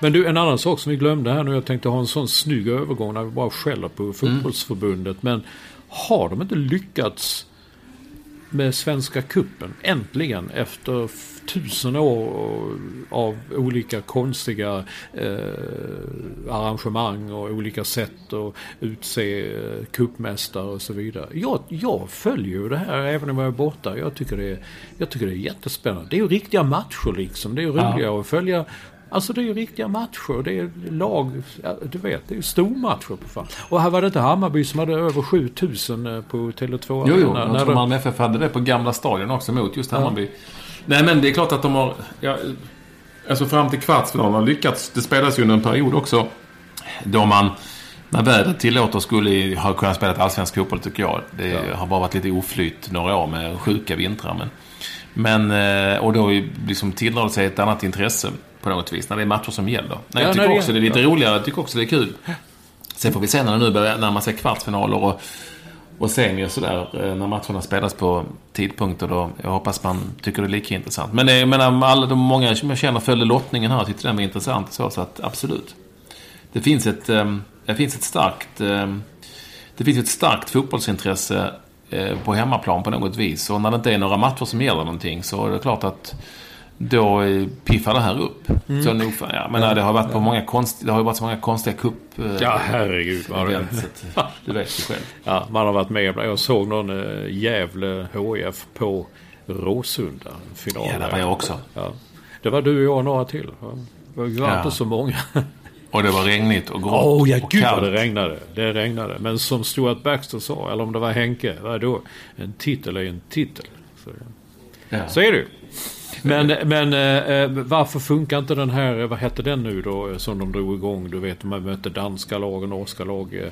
Speaker 4: Men du, en annan sak som vi glömde här nu. Jag tänkte ha en sån snygg övergång när vi bara skäller på fotbollsförbundet. Men har de inte lyckats med Svenska Kuppen äntligen efter tusen år av olika konstiga eh, arrangemang och olika sätt att utse eh, kuppmästare och så vidare. Jag, jag följer ju det här även om jag är borta. Jag tycker det är, jag tycker det är jättespännande. Det är ju riktiga matcher liksom. Det är ju
Speaker 3: Ja.
Speaker 4: roligare att följa Alltså det är ju riktiga matcher. Det är lag, ja, du vet, det är stormatcher på fan. Och här var det inte Hammarby som hade över 7000 eh, på Tele2
Speaker 3: Jo, jo. Jag
Speaker 4: när
Speaker 3: tror
Speaker 4: de-
Speaker 3: Malmö FF hade det på Gamla stadion också mot just Hammarby. Nej, men det är klart att de har... Ja, alltså fram till kvartsfinalen har lyckats. Det spelas ju under en period också. Då man, när vädret tillåter, skulle ha kunnat spela ett allsvensk fotboll tycker jag. Det har bara varit lite oflyt några år med sjuka vintrar. Men, men, eh, och då liksom tilldrar sig ett annat intresse på något vis. När det är matcher som gäller. Nej,
Speaker 4: Ja,
Speaker 3: jag tycker
Speaker 4: när det
Speaker 3: också det är lite roligare. Jag tycker också det är kul. Sen får vi se när det nu börjar närma sig kvartsfinaler och, och sen ju sådär. Eh, när matcherna spelas på tidpunkter då. Jag hoppas man tycker det är lika intressant. Men eh, jag menar, alla de många som jag känner följde lottningen här och tyckte den var intressant. Så, så att absolut. Det finns ett, ehm, det finns ett starkt... Ehm, det finns ett starkt fotbollsintresse eh, på hemmaplan på något vis. Och när det inte är några matcher som gäller någonting så är det klart att då piffar det här upp. Så nog, för- ja, men det har varit på många konst, det har varit så många konstiga cup... eh,
Speaker 4: Ja, herregud. Vad det,
Speaker 3: att, <laughs> Du vet ju själv.
Speaker 4: ja, man har varit med. Jag såg någon eh, Gävle HIF på Råsunda. Final
Speaker 3: Ja, där var jag också.
Speaker 4: Ja. Det var du och jag och några till. Ja. Det var
Speaker 3: Ja.
Speaker 4: inte så många. <laughs>
Speaker 3: Och det var regnigt och grått
Speaker 4: oh, ja,
Speaker 3: och
Speaker 4: gud
Speaker 3: kallt.
Speaker 4: det regnade. Det regnade. Men som Stuart Baxter sa, eller om det var Henke, vad då? En titel är en titel. Så,
Speaker 3: Ja.
Speaker 4: så är det ju. Men, men eh, eh, varför funkar inte den här, vad hette den nu då, eh, som de drog igång? Du vet, man mötte danska lag och norska lag. Eh,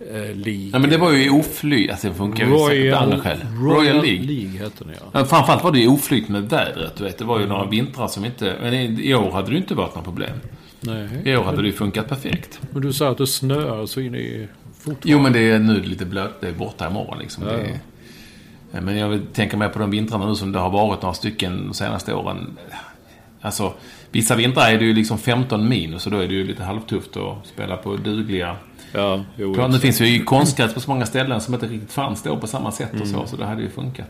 Speaker 4: eh, League.
Speaker 3: Nej, men det var ju i oflyt. Alltså, det funkar ju säkert andra skäl. Royal, League.
Speaker 4: League hette den ja.
Speaker 3: Ja, framförallt var det ju oflyt med vädret. Du vet. Det var ju några vintrar som inte... Men i, i år hade det ju inte varit några problem.
Speaker 4: Nej.
Speaker 3: I år hade det ju funkat perfekt.
Speaker 4: Men du sa att det snöar så in i fortfarande.
Speaker 3: Jo, men det är nu lite blött. Det är borta imorgon liksom.
Speaker 4: Ja,
Speaker 3: Det är, Eh, men jag vill tänka mer på de vintrarna nu som det har varit några stycken de senaste åren. Alltså, vissa vintrar är det ju liksom 15 minus och då är det ju lite halvtufft att spela på dugliga
Speaker 4: Ja, jo, exakt.
Speaker 3: finns ju konstgräs på så många ställen som inte riktigt fanns då på samma sätt och så, så det hade ju funkat.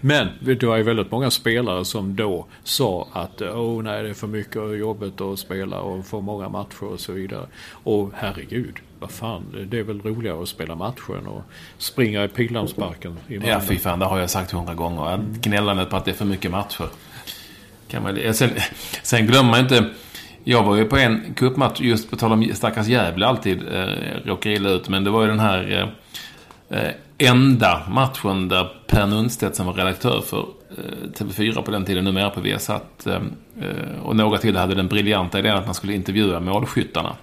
Speaker 4: Men det var ju väldigt många spelare som då sa att åh nej det är för mycket och jobbigt att spela och få många matcher och så vidare. Och herregud, vad fan, det är väl roligare att spela matcher än att springa i pildammsparken i.
Speaker 3: Ja, fy fan, det har jag sagt hundra gånger. Gnällandet på att det är för mycket matcher. Kan man, sen, sen glömmer man inte... Jag var ju på en cupmatch, just på tal om stackars Gävle alltid eh, råkar illa ut. Men det var ju den här eh, eh, enda matchen där Per Nunstedt som var redaktör för eh, TV4 på den tiden, numera på Viasat. Eh, eh, och några till hade den briljanta idén att man skulle intervjua målskyttarna.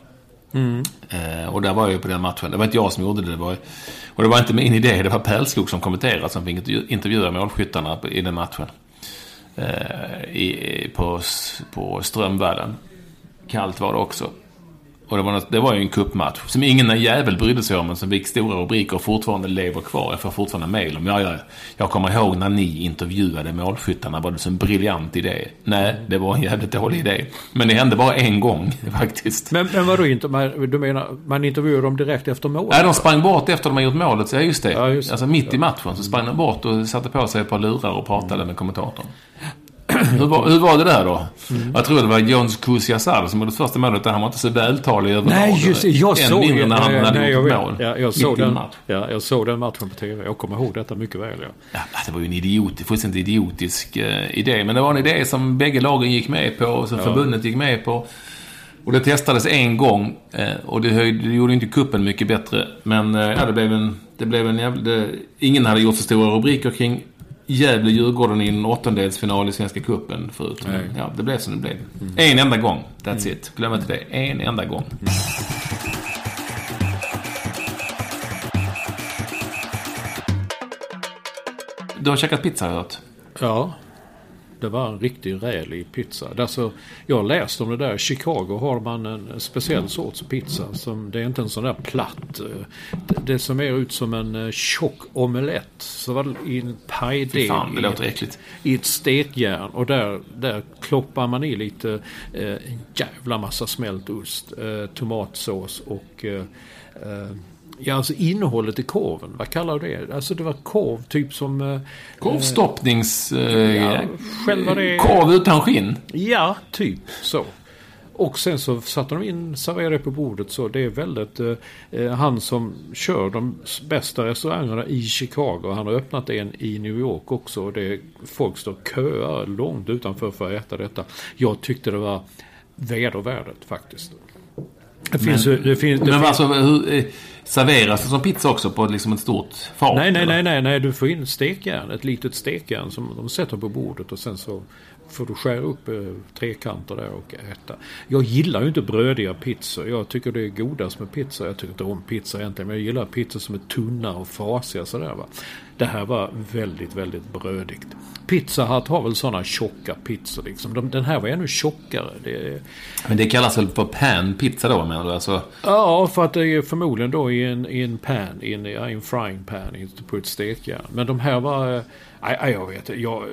Speaker 3: Eh, och där var jag ju på den matchen. Det var inte jag som gjorde det. det var, och det var inte min idé. Det var Pärlskog som kommenterade som fick intervju- intervjua målskyttarna i den matchen. Eh, i, på, på Strömvallen. Kallt var det också. Och det var, något, det var ju en kuppmatch som ingen jävel brydde sig om, men som fick stora rubriker och fortfarande lever kvar. Jag får fortfarande mejl om, ja, ja, jag kommer ihåg när ni intervjuade målskyttarna, var det en briljant idé? Nej, det var en jävligt dålig idé. Men det hände bara en gång, <laughs> faktiskt.
Speaker 4: Men, men vadå, inte, du menar, man intervjuade dem direkt efter målet?
Speaker 3: Nej, de sprang bort efter de hade gjort målet, ja, just det.
Speaker 4: Ja, just det.
Speaker 3: Alltså mitt i matchen så sprang de bort och satte på sig ett par lurar och pratade med kommentatorn. Hur, var, hur var det där då?
Speaker 4: Mm.
Speaker 3: Jag tror det var Jones Kusiasar som gjorde första målet. Han var inte så vältalig överlag.
Speaker 4: Nej, just det. Jag såg
Speaker 3: mindre när han hade
Speaker 4: nej,
Speaker 3: gjort
Speaker 4: jag,
Speaker 3: mål.
Speaker 4: Ja, jag, såg den, ja, jag såg den matchen på TV. Jag kommer ihåg detta mycket väl. Ja.
Speaker 3: Ja, det var ju en idiot, fullständigt idiotisk eh, idé. Men det var en idé som bägge lagen gick med på och som förbundet gick med på. Och det testades en gång eh, och det, höjde, det gjorde inte kuppen mycket bättre. Men eh, ja, det blev en... Det blev en jävla, det, ingen hade gjort så stora rubriker kring Gävle-Djurgården i en åttondelsfinal i Svenska cupen förut.
Speaker 4: Nej.
Speaker 3: ja, det blev som det blev. En enda gång. That's it. Glöm inte det. En enda gång. Du har käkat pizza har jag hört.
Speaker 4: Ja, det var en riktig rälig pizza. Alltså, jag har läst om det där. I Chicago har man en speciell sorts pizza. Som, det är inte en sån där platt. eh, Det, det som är ut som en eh, tjock omelett. Så var det i en pajdeg.
Speaker 3: Fan, det
Speaker 4: i-
Speaker 3: låter äckligt.
Speaker 4: i ett stekjärn och där, där kloppar man i lite eh, jävla massa smält ost, eh, tomatsås och eh, eh, Ja, alltså innehållet i korven. Vad kallar du det? Alltså det var korv typ som... Eh,
Speaker 3: Korvstoppnings... Eh,
Speaker 4: Ja, själva det-
Speaker 3: Korv utan skinn.
Speaker 4: ja, typ så. Och sen så satte de in, serverade det på bordet så. Det är väldigt... Eh, eh, han som kör de bästa restaurangerna i Chicago. Han har öppnat en i New York också. Och det är, folk står köar långt utanför för att äta detta. Jag tyckte det var vedervärdigt faktiskt. Det finns ju... Det finns, det
Speaker 3: Men
Speaker 4: finns,
Speaker 3: alltså, hur, eh, serveras det som pizza också på liksom ett stort fat?
Speaker 4: Nej, nej,
Speaker 3: eller?
Speaker 4: nej, nej, nej. Du får in stekjärn. Ett litet stekjärn som de sätter på bordet och sen så får du skära upp eh, trekanter där och äta. Jag gillar ju inte brödiga pizzor. Jag tycker det är godast med pizza. Jag tycker inte om pizza egentligen. Men jag gillar pizzor som är tunna och frasiga sådär va. Det här var väldigt, väldigt brödigt. Pizza Hut har väl sådana tjocka pizzor liksom. De, den här var ännu tjockare. Det,
Speaker 3: Men det kallas väl för pan-pizza då menar du? Alltså,
Speaker 4: Ja, för att det är förmodligen då i en, i en pan, i en, i en frying pan, inte på ett stekjärn. Men de här var... eh, Nej, nej, jag vet inte. Jag,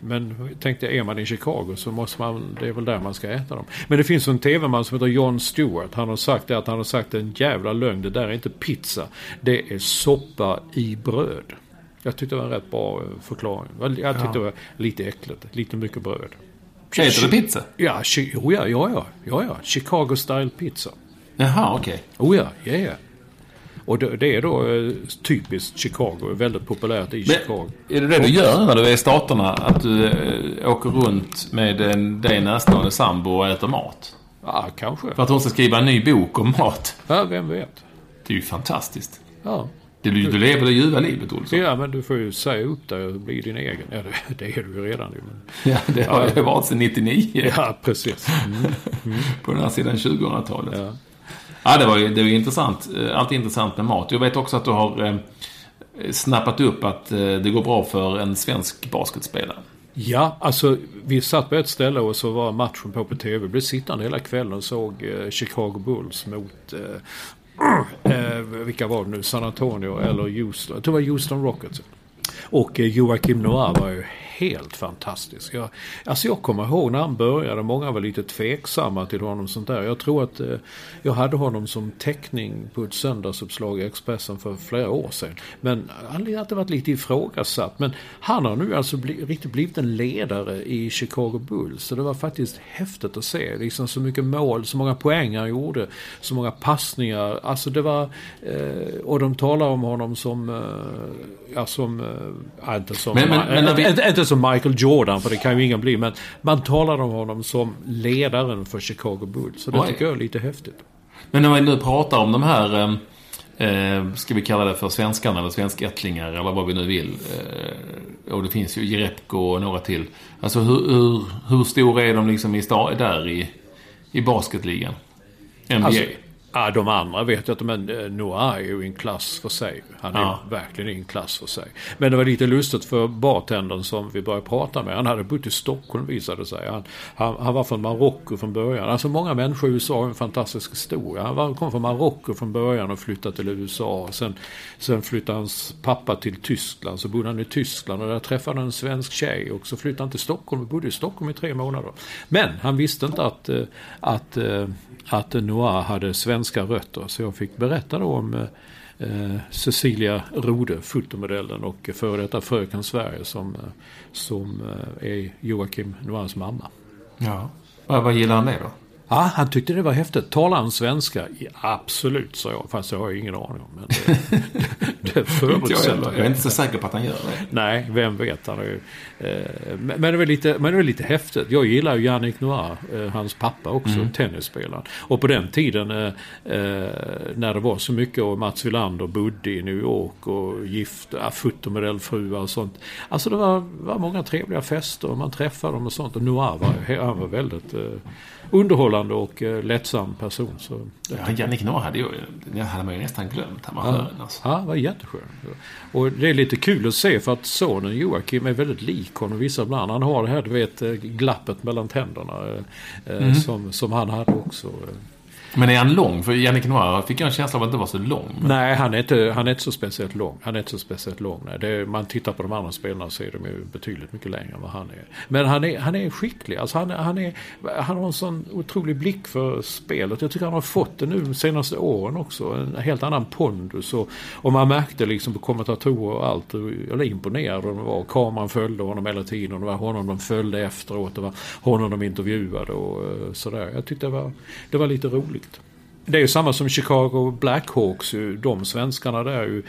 Speaker 4: men tänkte, är man i Chicago så måste man... Det är väl där man ska äta dem. Men det finns en tv-man som heter John Stewart. Han har sagt det att han har sagt en jävla lögn. Det där är inte pizza. Det är soppa i bröd. Jag tyckte det var en rätt bra eh, förklaring. Jag tyckte det var lite äckligt. Lite mycket bröd.
Speaker 3: heter det pizza?
Speaker 4: Ja, chi- oh ja, ja, ja, ja, ja. Chicago style pizza.
Speaker 3: Jaha, okej.
Speaker 4: Oh ja, ja, ja. Och det, det är då eh, typiskt Chicago, väldigt populärt i Chicago.
Speaker 3: Men, är det det du gör när du är i Staterna? Att du eh, åker runt med en dig närstående sambo och äter mat?
Speaker 4: Ja, kanske.
Speaker 3: För att hon ska skriva en ny bok om mat.
Speaker 4: Ja, vem vet.
Speaker 3: Det är ju fantastiskt.
Speaker 4: Ja.
Speaker 3: Du, du lever det ljuva livet, Olsson.
Speaker 4: ja, men du får ju säga upp dig och bli din egen. Ja, det, det är du ju redan. Men... <laughs>
Speaker 3: Ja, det har jag varit sedan 99.
Speaker 4: Ja, precis. Mm. <laughs>
Speaker 3: På den här sidan 2000-talet. Ja.
Speaker 4: Ja.
Speaker 3: det var ju det var intressant. Eh, Alltid intressant med mat. Jag vet också att du har eh, snappat upp att eh, det går bra för en svensk basketspelare.
Speaker 4: Ja, alltså vi satt på ett ställe och så var matchen på på TV. Vi blev sittande hela kvällen och såg eh, Chicago Bulls mot eh, eh, vilka var det nu? San Antonio eller Houston? Jag tror det var Houston Rockets. Och eh, Joakim Noir var ju helt fantastisk. Jag, alltså jag kommer ihåg när han började, många var lite tveksamma till honom sånt där. Jag tror att eh, jag hade honom som teckning på ett söndagsuppslag i Expressen för flera år sedan. Men anledningen att det varit lite ifrågasatt. Men han har nu alltså bli, riktigt blivit en ledare i Chicago Bulls. Så det var faktiskt häftigt att se. Liksom så mycket mål, så många poäng han gjorde, så många passningar. Alltså det var... Eh, och de talar om honom som... Eh, ja, som... Eh, inte som...
Speaker 3: Men- men- men när vi-
Speaker 4: inte, inte som Michael Jordan, för det kan ju ingen bli. Men man talar om honom som ledaren för Chicago Bulls. Så det
Speaker 3: Oj.
Speaker 4: tycker jag är lite häftigt.
Speaker 3: Men när vi nu pratar om de här, eh, eh, ska vi kalla det för svenskarna eller svenskättlingar eller vad vi nu vill. Eh, och det finns ju Jerebko och några till. Alltså hur, hur, hur stora är de liksom i sta- där i, i basketligan? NBA?
Speaker 4: Alltså, Ja, de andra vet jag inte, men eh, Noah är ju i en klass för sig. Han är
Speaker 3: Ja.
Speaker 4: verkligen i en klass för sig. Men det var lite lustigt för bartendern som vi började prata med. Han hade bott i Stockholm visade sig. Han, han, han var från Marocko från början. Alltså många människor i USA har en fantastisk historia. Han var, kom från Marocko från början och flyttade till USA. Sen, sen flyttade hans pappa till Tyskland. Så bodde han i Tyskland och där träffade han en svensk tjej. Och så flyttade han till Stockholm och bodde i Stockholm i tre månader. Men han visste inte att, eh, att, eh, att Noah hade svenska rötter. Så jag fick berätta då om eh, Cecilia Rode, fotomodellen och före detta Fröken Sverige som, eh, som eh, är Joakim Noirs mamma.
Speaker 3: Ja. Vad gillar han det då?
Speaker 4: Ja, han tyckte det var häftigt. Talar han svenska? Ja, absolut, sa jag. Fast jag har ingen aning om. Men det, det, <laughs>
Speaker 3: jag,
Speaker 4: förutsätter
Speaker 3: heller. jag är inte så säker på att han gör det.
Speaker 4: Nej, vem vet. Han är eh, men, det var lite, men det var lite häftigt. Jag gillar ju Yannick Noah, eh, hans pappa också, tennisspelaren. Och på den tiden eh, eh, när det var så mycket och Mats Wilander bodde i New York och gift, ja, fotomodellfruar och sånt. Alltså det var, var många trevliga fester och man träffade dem och sånt. Och Noah var, han var väldigt eh, underhållande och eh, lättsam person. Så,
Speaker 3: Ja, Jannik Noah hade, ju, hade man ju nästan glömt, amatören. Alltså.
Speaker 4: Ja, det var jätteskön. Och det är lite kul att se för att sonen Joakim är väldigt lik honom vissa ibland. Han har det här, du vet, eh, glappet mellan tänderna. eh, eh, Som, som han hade också.
Speaker 3: Men är han lång? För Yannick Noir fick jag en känsla av att inte var så lång. Men...
Speaker 4: Nej, han är, inte, han är inte så speciellt lång. Han är inte så speciellt lång. Nej. Det är, man tittar på de andra spelarna så är de ju betydligt mycket längre än vad han är. Men han är, han är skicklig. Alltså han, han, är, han har en sån otrolig blick för spelet. Jag tycker han har fått det nu de senaste åren också. En helt annan pondus. Och, och man märkte liksom på kommentatorer och allt hur eller imponerade de var. Kameran följde honom hela tiden. Och det var honom de följde efteråt. Det var honom de intervjuade och eh, sådär. Jag tyckte det var, det var lite roligt. Det är ju samma som Chicago Blackhawks, de svenskarna där ju.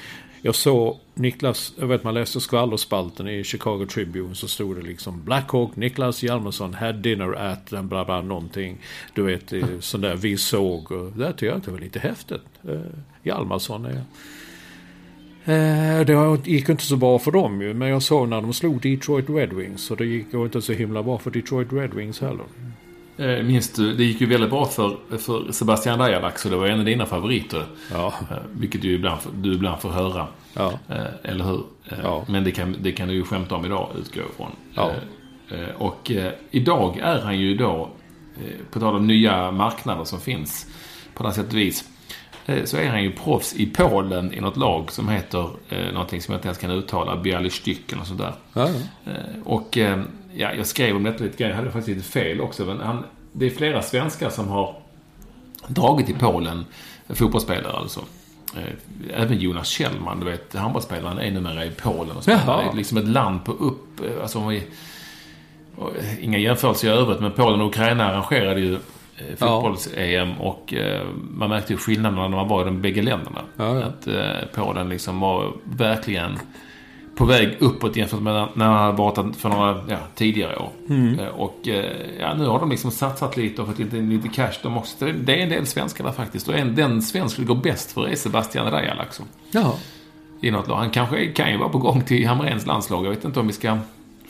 Speaker 4: Jag såg Niklas, jag vet man läste skvallerspalten i Chicago Tribune så stod det liksom Blackhawk, Niklas Hjalmarsson had dinner at, bla bla någonting. Du vet, sån där vi såg. Och där tyckte jag att det var lite häftigt. Eh, Hjalmarsson är... Eh, det gick inte så bra för dem ju, men jag såg när de slog Detroit Red Wings. Och det gick ju inte så himla bra för Detroit Red Wings heller.
Speaker 3: Eh, Minns du, det gick ju väldigt bra för, för Sebastian Dajalax och det var en av dina favoriter.
Speaker 4: Ja,
Speaker 3: Eh, Vilket du ibland, du ibland får höra.
Speaker 4: ja.
Speaker 3: Eh, Eller hur?
Speaker 4: Ja.
Speaker 3: Men det kan, det kan du ju skämta om idag, utgår ifrån.
Speaker 4: Ja.
Speaker 3: Och idag är han ju då, på tal om nya marknader som finns på något sätt och vis, så är han ju proffs i Polen i något lag som heter eh, någonting som jag inte ens kan uttala, Bialystyk eller något sånt där.
Speaker 4: ja,
Speaker 3: Och ja, jag skrev om detta lite grann. Jag hade faktiskt lite fel också. Men han, det är flera svenskar som har dragit i Polen. Fotbollsspelare alltså. Eh, Även Jonas Kjellman, du vet, handbollsspelaren, är numera i Polen och spelar. Det är liksom ett land på upp... eh, Alltså, om vi, och, eh, inga jämförelser i övrigt, men Polen och Ukraina arrangerade ju eh, fotbolls-EM och eh, man märkte ju skillnaderna när man var i de bägge länderna.
Speaker 4: Ja, ja.
Speaker 3: Att eh, Polen liksom var verkligen på väg uppåt jämfört med när han hade varit för några ja, tidigare år.
Speaker 4: Mm.
Speaker 3: Eh, Och eh, ja, nu har de liksom satsat lite och fått lite, lite cash de också. Det- är en del svenskar där faktiskt. Och en, den svensk det går bäst för är Sebastian också.
Speaker 4: Jaha.
Speaker 3: I något lag. Han kanske kan ju vara på gång till Hamrens landslag. Jag vet inte om vi ska...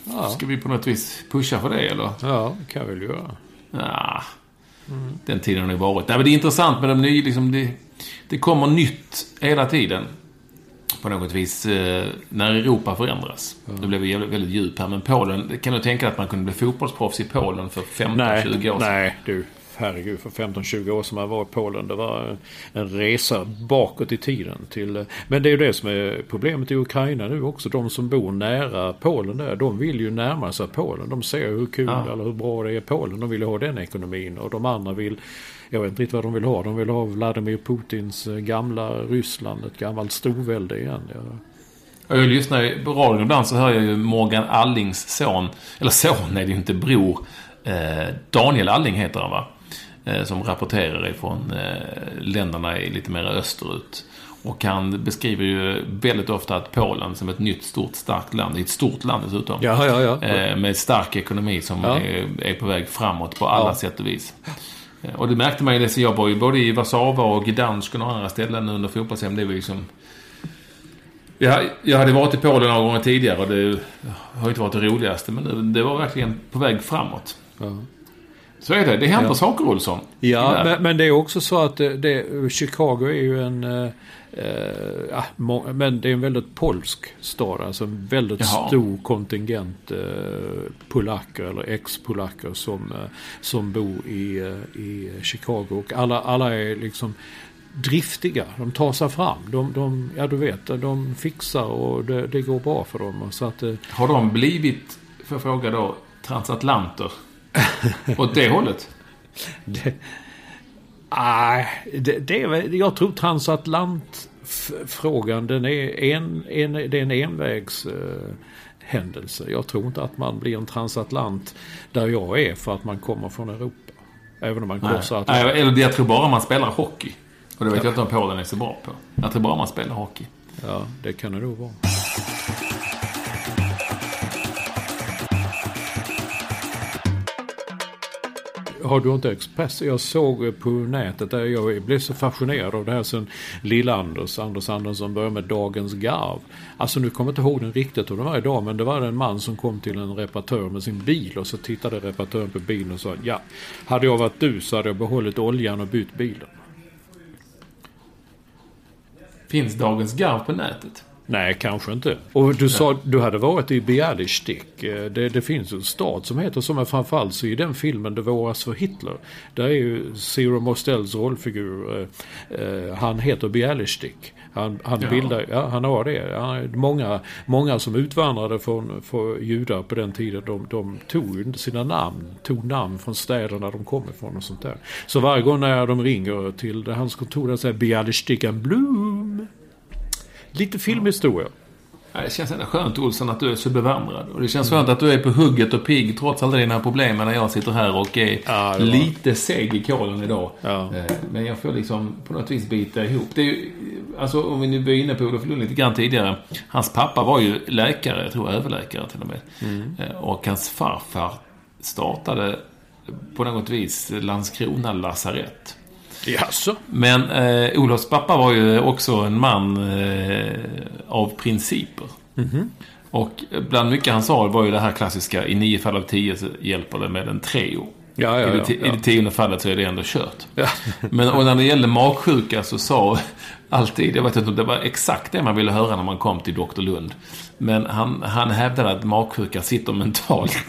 Speaker 4: Ja.
Speaker 3: Ska vi på något vis pusha för det eller?
Speaker 4: Ja, det kan jag väl göra.
Speaker 3: Ja, Den tiden har det varit. Nej, men det är intressant med de nya, liksom det, det kommer nytt hela tiden. På något vis, eh, när Europa förändras. Nu blev vi jävligt- väldigt djup här, men Polen, kan du tänka dig att man kunde bli fotbollsproffs i Polen för 15-20
Speaker 4: Nej,
Speaker 3: år sedan?
Speaker 4: nej du. Herregud, för 15-20 år sedan man var i Polen. Det var en, resa bakåt i tiden. Till, men det är ju det som är problemet i Ukraina nu också. De som bor nära Polen där, de vill ju närma sig Polen. De ser hur kul
Speaker 3: Ja.
Speaker 4: eller hur bra det är i Polen. De vill ha den ekonomin. Och de andra vill, jag vet inte riktigt vad de vill ha. De vill ha Vladimir Putins eh, gamla Ryssland, ett gammalt storvälde igen. Ja.
Speaker 3: Och Jag lyssnar på radion ibland så hör jag ju Morgan Allings son, eller son är det ju inte, bror. Eh, Daniel Alling heter han va? Eh, som rapporterar ifrån eh, länderna i lite mer österut. Och han beskriver ju väldigt ofta att Polen som ett nytt stort starkt land. Det är ett stort land dessutom.
Speaker 4: Ja, ja, ja.
Speaker 3: Eh, med stark ekonomi som
Speaker 4: Ja.
Speaker 3: är, är på väg framåt på alla
Speaker 4: Ja.
Speaker 3: sätt och vis. Eh, och det märkte man ju, det, jag var ju både i Warszawa och Gdansk och några andra ställen under fotbolls Det var liksom... Jag, jag hade varit i Polen några gånger tidigare och det har ju inte varit det roligaste, men det, det var verkligen på väg framåt.
Speaker 4: ja.
Speaker 3: Så är det. Det händer
Speaker 4: Ja.
Speaker 3: saker, Olsson.
Speaker 4: Ja, men, men det är också så att det, Chicago är ju en... Eh, eh, må, men det är en väldigt polsk stad. Alltså en väldigt
Speaker 3: Jaha.
Speaker 4: stor kontingent eh, polacker eller ex-polacker som, eh, som bor i, eh, i Chicago. Och alla, alla är liksom driftiga. De tar sig fram. De, de, ja, du vet, de fixar och det, det går bra för dem. Så att, eh,
Speaker 3: Har de blivit, för jag fråga då, transatlanter? <laughs> Åt det hållet?
Speaker 4: Det, nej, det, det jag tror transatlantfrågan den är en, en, det är en envägs eh, händelse. Jag tror inte att man blir en transatlant där jag är för att man kommer från Europa. Även om man korsar
Speaker 3: Nej,
Speaker 4: Atlanten.
Speaker 3: eller jag tror bara man spelar hockey. Och det vet jag inte om Polen är så bra på. Jag tror bara man spelar hockey.
Speaker 4: Ja, det kan det nog vara. Har du inte Expressen? Jag såg på nätet, där jag blev så fascinerad av det här sen Lill-Anders, Anders Andersson började med Dagens Garv. Alltså nu kommer jag inte ihåg den riktigt hur den var idag, men det var en man som kom till en reparatör med sin bil och så tittade reparatören på bilen och sa ja, hade jag varit du så hade jag behållit oljan och bytt bilen.
Speaker 3: Finns Dagens Garv på nätet?
Speaker 4: Nej, kanske inte. Och du sa du hade varit i Bialystok. Eh, Det, det finns en stad som heter så, men framförallt så i den filmen Det våras för Hitler. Där är ju Zero Mostells rollfigur, eh, eh, han heter Bialystok. Han, han
Speaker 3: Ja.
Speaker 4: bildar, ja han har det. Han, många, många som utvandrade från, från judar på den tiden, de, de tog inte sina namn, tog namn från städerna de kom ifrån och sånt där. Så varje gång när de ringer till hans kontor, där säger Bialystok and Bloom. Lite filmhistoria.
Speaker 3: Ja, Det känns ändå skönt, Olsson, att du är så bevandrad. Och det känns skönt att du är på hugget och pigg trots alla dina problem när jag sitter här och är
Speaker 4: Ja,
Speaker 3: lite seg i kolen idag.
Speaker 4: Ja.
Speaker 3: Eh, Men jag får liksom på något vis bita ihop. Det är ju, alltså om vi nu var inne på Olof Lund lite grann tidigare. Hans pappa var ju läkare, jag tror överläkare till och med.
Speaker 4: Mm.
Speaker 3: Eh, Och hans farfar startade på något vis Landskrona lasarett.
Speaker 4: Jaså?
Speaker 3: Men eh, Olofs pappa var ju också en man eh, av principer. Och bland mycket han sa var ju det här klassiska i nio fall av tio så hjälper det med en treo.
Speaker 4: Ja, ja,
Speaker 3: I, det,
Speaker 4: ja.
Speaker 3: I det tionde fallet så är det ändå kört.
Speaker 4: Ja.
Speaker 3: Men och när det gällde magsjuka så sa <laughs> alltid, jag vet inte om det var exakt det man ville höra när man kom till Dr. Lund. Men han, han hävdade att magsjuka sitter mentalt. <laughs>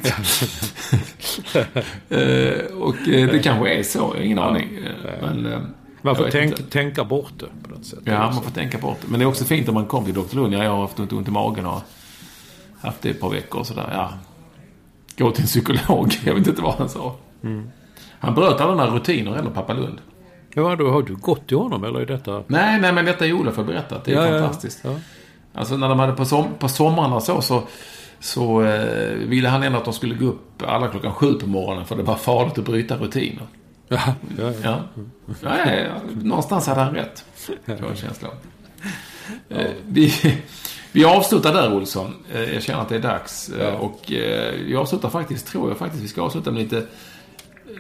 Speaker 3: eh, och eh, det kanske är så, jag har ingen aning. Eh, Men,
Speaker 4: Man får
Speaker 3: vet
Speaker 4: tänk,
Speaker 3: inte.
Speaker 4: tänka bort det på något sätt.
Speaker 3: Ja, man får tänka bort det. Men det är också fint om man kommer till Dr. Lund. Ja, jag har haft ont i magen och haft det ett par veckor och sådär. Ja. Gå till en psykolog. <laughs> Jag vet inte vad han sa.
Speaker 4: Mm.
Speaker 3: Han bröt alla här rutiner, eller pappa Lund.
Speaker 4: Ja, då har du gått till honom eller är detta...
Speaker 3: Nej, nej, men detta är Olof har berättat. Det är
Speaker 4: Ja, ja, ja.
Speaker 3: fantastiskt.
Speaker 4: Ja.
Speaker 3: Alltså när de hade på, som, på somrarna så, så, så eh, ville han ändå att de skulle gå upp alla klockan sju på morgonen för det var farligt att bryta rutiner.
Speaker 4: Ja, ja, ja.
Speaker 3: Ja. Någonstans hade han rätt. Det var en känsla. Eh, vi, vi avslutar där, Olsson. Eh, jag känner att det är dags. Och eh, jag avslutar faktiskt, tror jag faktiskt, vi ska avsluta med lite,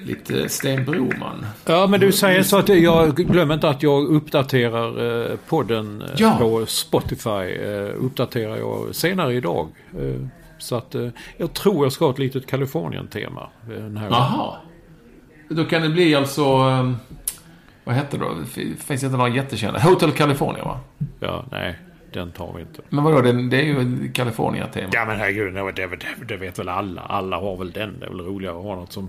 Speaker 3: lite Sten Broman.
Speaker 4: ja, men du säger så att jag glömmer inte att jag uppdaterar eh, podden eh,
Speaker 3: Ja.
Speaker 4: på Spotify. Eh, uppdaterar jag senare idag. Så att jag tror jag ska ha ett litet Kalifornien-tema.
Speaker 3: Jaha. Då kan det bli alltså... Vad heter det då? Det finns inte några jättekända. Hotel California, va?
Speaker 4: Ja, nej, den tar vi inte.
Speaker 3: Men vadå, det, det är ju California-tema.
Speaker 4: Ja men herregud, det, det, det vet väl alla. Alla har väl den. Det är väl roligare att ha något som,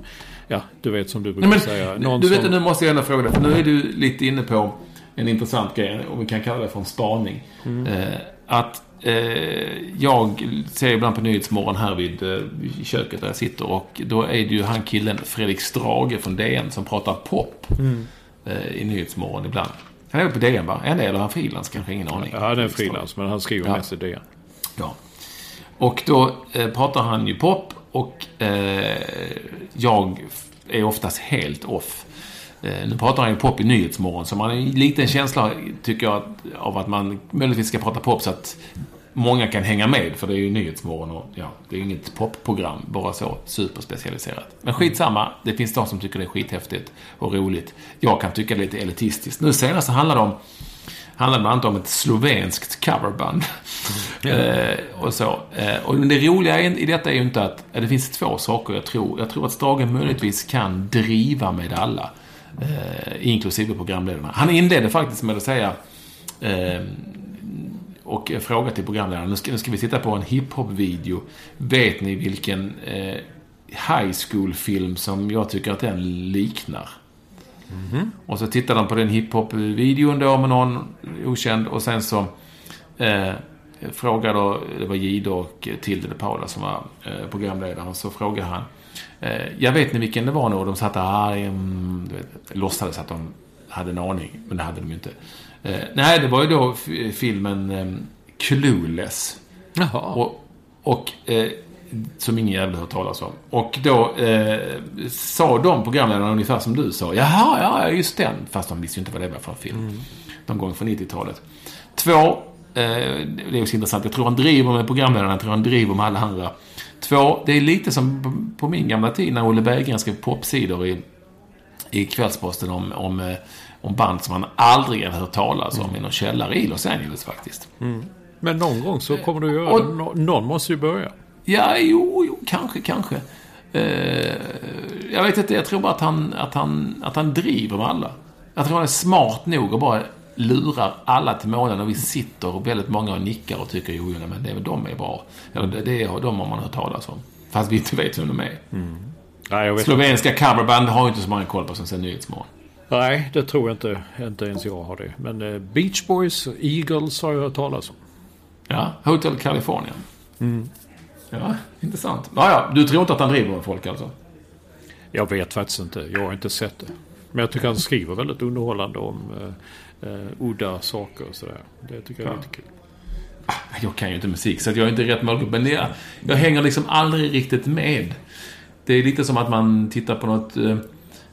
Speaker 4: ja du vet som du brukar
Speaker 3: Nej,
Speaker 4: säga.
Speaker 3: men,
Speaker 4: Någon
Speaker 3: du vet,
Speaker 4: som,
Speaker 3: nu måste jag ändå fråga dig, för nu är du lite inne på en intressant grej, om vi kan kalla det för en spaning.
Speaker 4: Mm.
Speaker 3: Eh, att eh, jag ser ibland på Nyhetsmorgon här vid, eh, köket där jag sitter och då är det ju han killen Fredrik Strage från DN som pratar pop
Speaker 4: Mm.
Speaker 3: eh, i Nyhetsmorgon ibland. Han är på DN va? Eller är han frilans? Kanske ingen aning.
Speaker 4: Ja, han är frilans men han skriver
Speaker 3: Ja.
Speaker 4: mest i det.
Speaker 3: Ja. Och då eh, pratar han ju pop och eh, jag är oftast helt off. Eh, nu pratar han ju pop i Nyhetsmorgon, så man har en liten känsla, tycker jag, av att man möjligtvis ska prata pop så att många kan hänga med, för det är ju Nyhetsmorgon och ja, det är ju inget popprogram, bara så superspecialiserat. Men skitsamma, det finns de som tycker det är skithäftigt och roligt. Jag kan tycka det är lite elitistiskt. Nu senast så handlar det om handlade bland annat om ett slovenskt coverband. <laughs> eh, och så. Eh, och det roliga i detta är ju inte att, det finns två saker jag tror. Jag tror att Strage möjligtvis kan driva med alla. Eh, inklusive programledarna. Han inledde faktiskt med att säga eh, och fråga till programledaren. Nu ska, nu ska vi titta på en hiphop-video. Vet ni vilken eh, high school-film som jag tycker att den liknar? Mm -hmm. Och så tittar de på den hiphop-videon då med någon okänd och sen så eh, frågar då, det var Jihde och Tilde de Paula som var eh, programledaren, så frågar han eh, Jag vet ni vilken det var nu? Och de satt där, mm, låtsades att de hade en aning, men det hade de ju inte. Eh, nej, det var ju då filmen eh, Clueless.
Speaker 4: Jaha.
Speaker 3: Och, och eh, som ingen jävla hört talas om. Och då eh, sa de programledarna ungefär som du sa. Jaha, ja, just den. Fast de visste ju inte vad det var för en film. Mm. Någon gång från 90-talet. Två, eh, det är också intressant. Jag tror han driver med programledarna. Jag tror han driver med alla andra. Två, det är lite som på, min gamla tid när Olle Berggren skrev popsidor i, i Kvällsposten om, om, om band som han aldrig hade hört talas om mm. i någon källare i Los Angeles faktiskt.
Speaker 4: Mm. Men någon gång så kommer du göra och, det. Någon måste ju börja.
Speaker 3: Ja, jo, jo kanske, kanske. Eh, jag vet inte, jag tror bara att han, att, han, att han driver med alla. Jag tror han är smart nog och bara lurar alla till månen och vi sitter och väldigt många och nickar och tycker jo, men det, de är bra. Eller det, det är de har man hört talas om. Fast vi inte vet vem de är. Mm.
Speaker 4: Nej,
Speaker 3: Slovenska coverband har ju inte så många koll på som sen Nyhetsmorgon.
Speaker 4: Nej, det tror jag inte. Inte ens jag har det. Men eh, Beach Boys, Eagles har jag hört talas om.
Speaker 3: Ja, Hotel California.
Speaker 4: Mm.
Speaker 3: Ja, intressant. Ja, ja, du tror inte att han driver med folk alltså?
Speaker 4: Jag vet faktiskt inte. Jag har inte sett det. Men jag tycker han skriver väldigt underhållande om eh, eh, udda saker och sådär. Det tycker jag är ja. lite kul.
Speaker 3: Ah, jag kan ju inte musik, så jag är inte rätt målgrupp. Men det, jag hänger liksom aldrig riktigt med. Det är lite som att man tittar på något... Eh,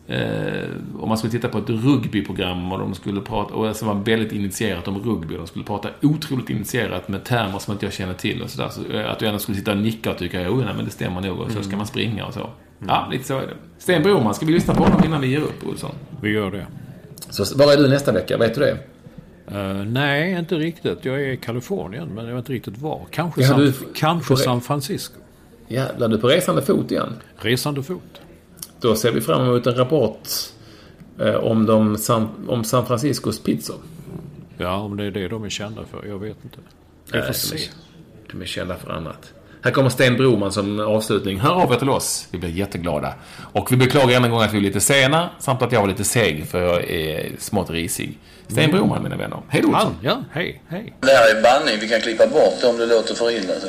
Speaker 3: Eh, om man skulle titta på ett rugbyprogram och de skulle prata, och som var väldigt initierat om rugby. De skulle prata otroligt initierat med termer som inte jag känner till och sådär. Så, eh, att du ändå skulle sitta och nicka och tycka, jo, nej, men det stämmer nog. Och så ska mm. man springa och så. Mm. Ja, lite så är det. Sten Broman, ska vi lyssna på honom innan vi ger upp, Olsson?
Speaker 4: Vi gör det.
Speaker 3: Så var är du nästa vecka? Vet du det?
Speaker 4: Uh, nej, inte riktigt. Jag är i Kalifornien, men jag vet inte riktigt var. Kanske, ja, San, du, kanske San Francisco.
Speaker 3: Jävlar, du är på resande fot igen?
Speaker 4: Resande fot.
Speaker 3: Då ser vi fram emot en rapport eh, om, de, om San Franciscos pizzor.
Speaker 4: Ja, om det är det de är kända för. Jag vet inte. Vi får se.
Speaker 3: De är kända för annat. Här kommer Sten Broman som avslutning. Hör av er till oss. Vi blir jätteglada. Och vi beklagar än en gång att vi är lite sena. Samt att jag var lite seg för jag är smått risig. Sten mm. Broman, mina vänner. Hej då.
Speaker 4: Ja, hej, hej.
Speaker 5: Det här är bandning. Vi kan klippa bort det om det låter för illa. Så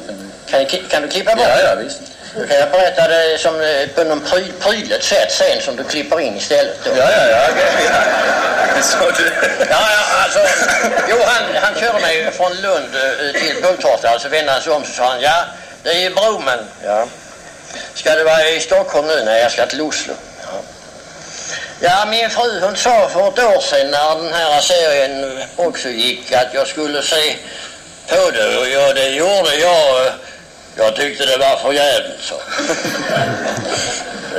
Speaker 5: kan, vi... kan, kan du klippa bort?
Speaker 6: Ja, ja, visst.
Speaker 5: Då kan jag berätta det som eh, på någon pry, prydligt sätt sen som du klipper in istället. Då.
Speaker 6: Ja, ja, ja. Okay. <laughs> Du...
Speaker 5: ja, ja, alltså. Jo, han, han körde mig från Lund eh, till Bulltofta. Alltså vände han sig om så sa han, ja, det är bro men... Ja. Ska du vara i Stockholm nu? Nej, jag ska till Oslo. Ja. Min fru hon sa för ett år sedan när den här serien också gick att jag skulle se på det och ja, det gjorde jag. Jag tyckte det var för jävligt så. <laughs>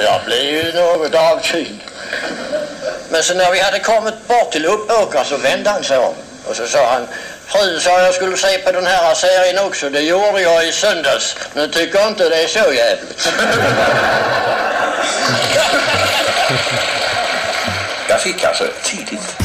Speaker 5: Jag blev ju något avkyld. Men så när vi hade kommit bort till Uppåkra så vände han sig om och så sa han Fru sa jag skulle se på den här serien också. Det gjorde jag i söndags. Nu tycker jag inte det är så jävligt. <laughs>
Speaker 6: Jag fick alltså tidigt.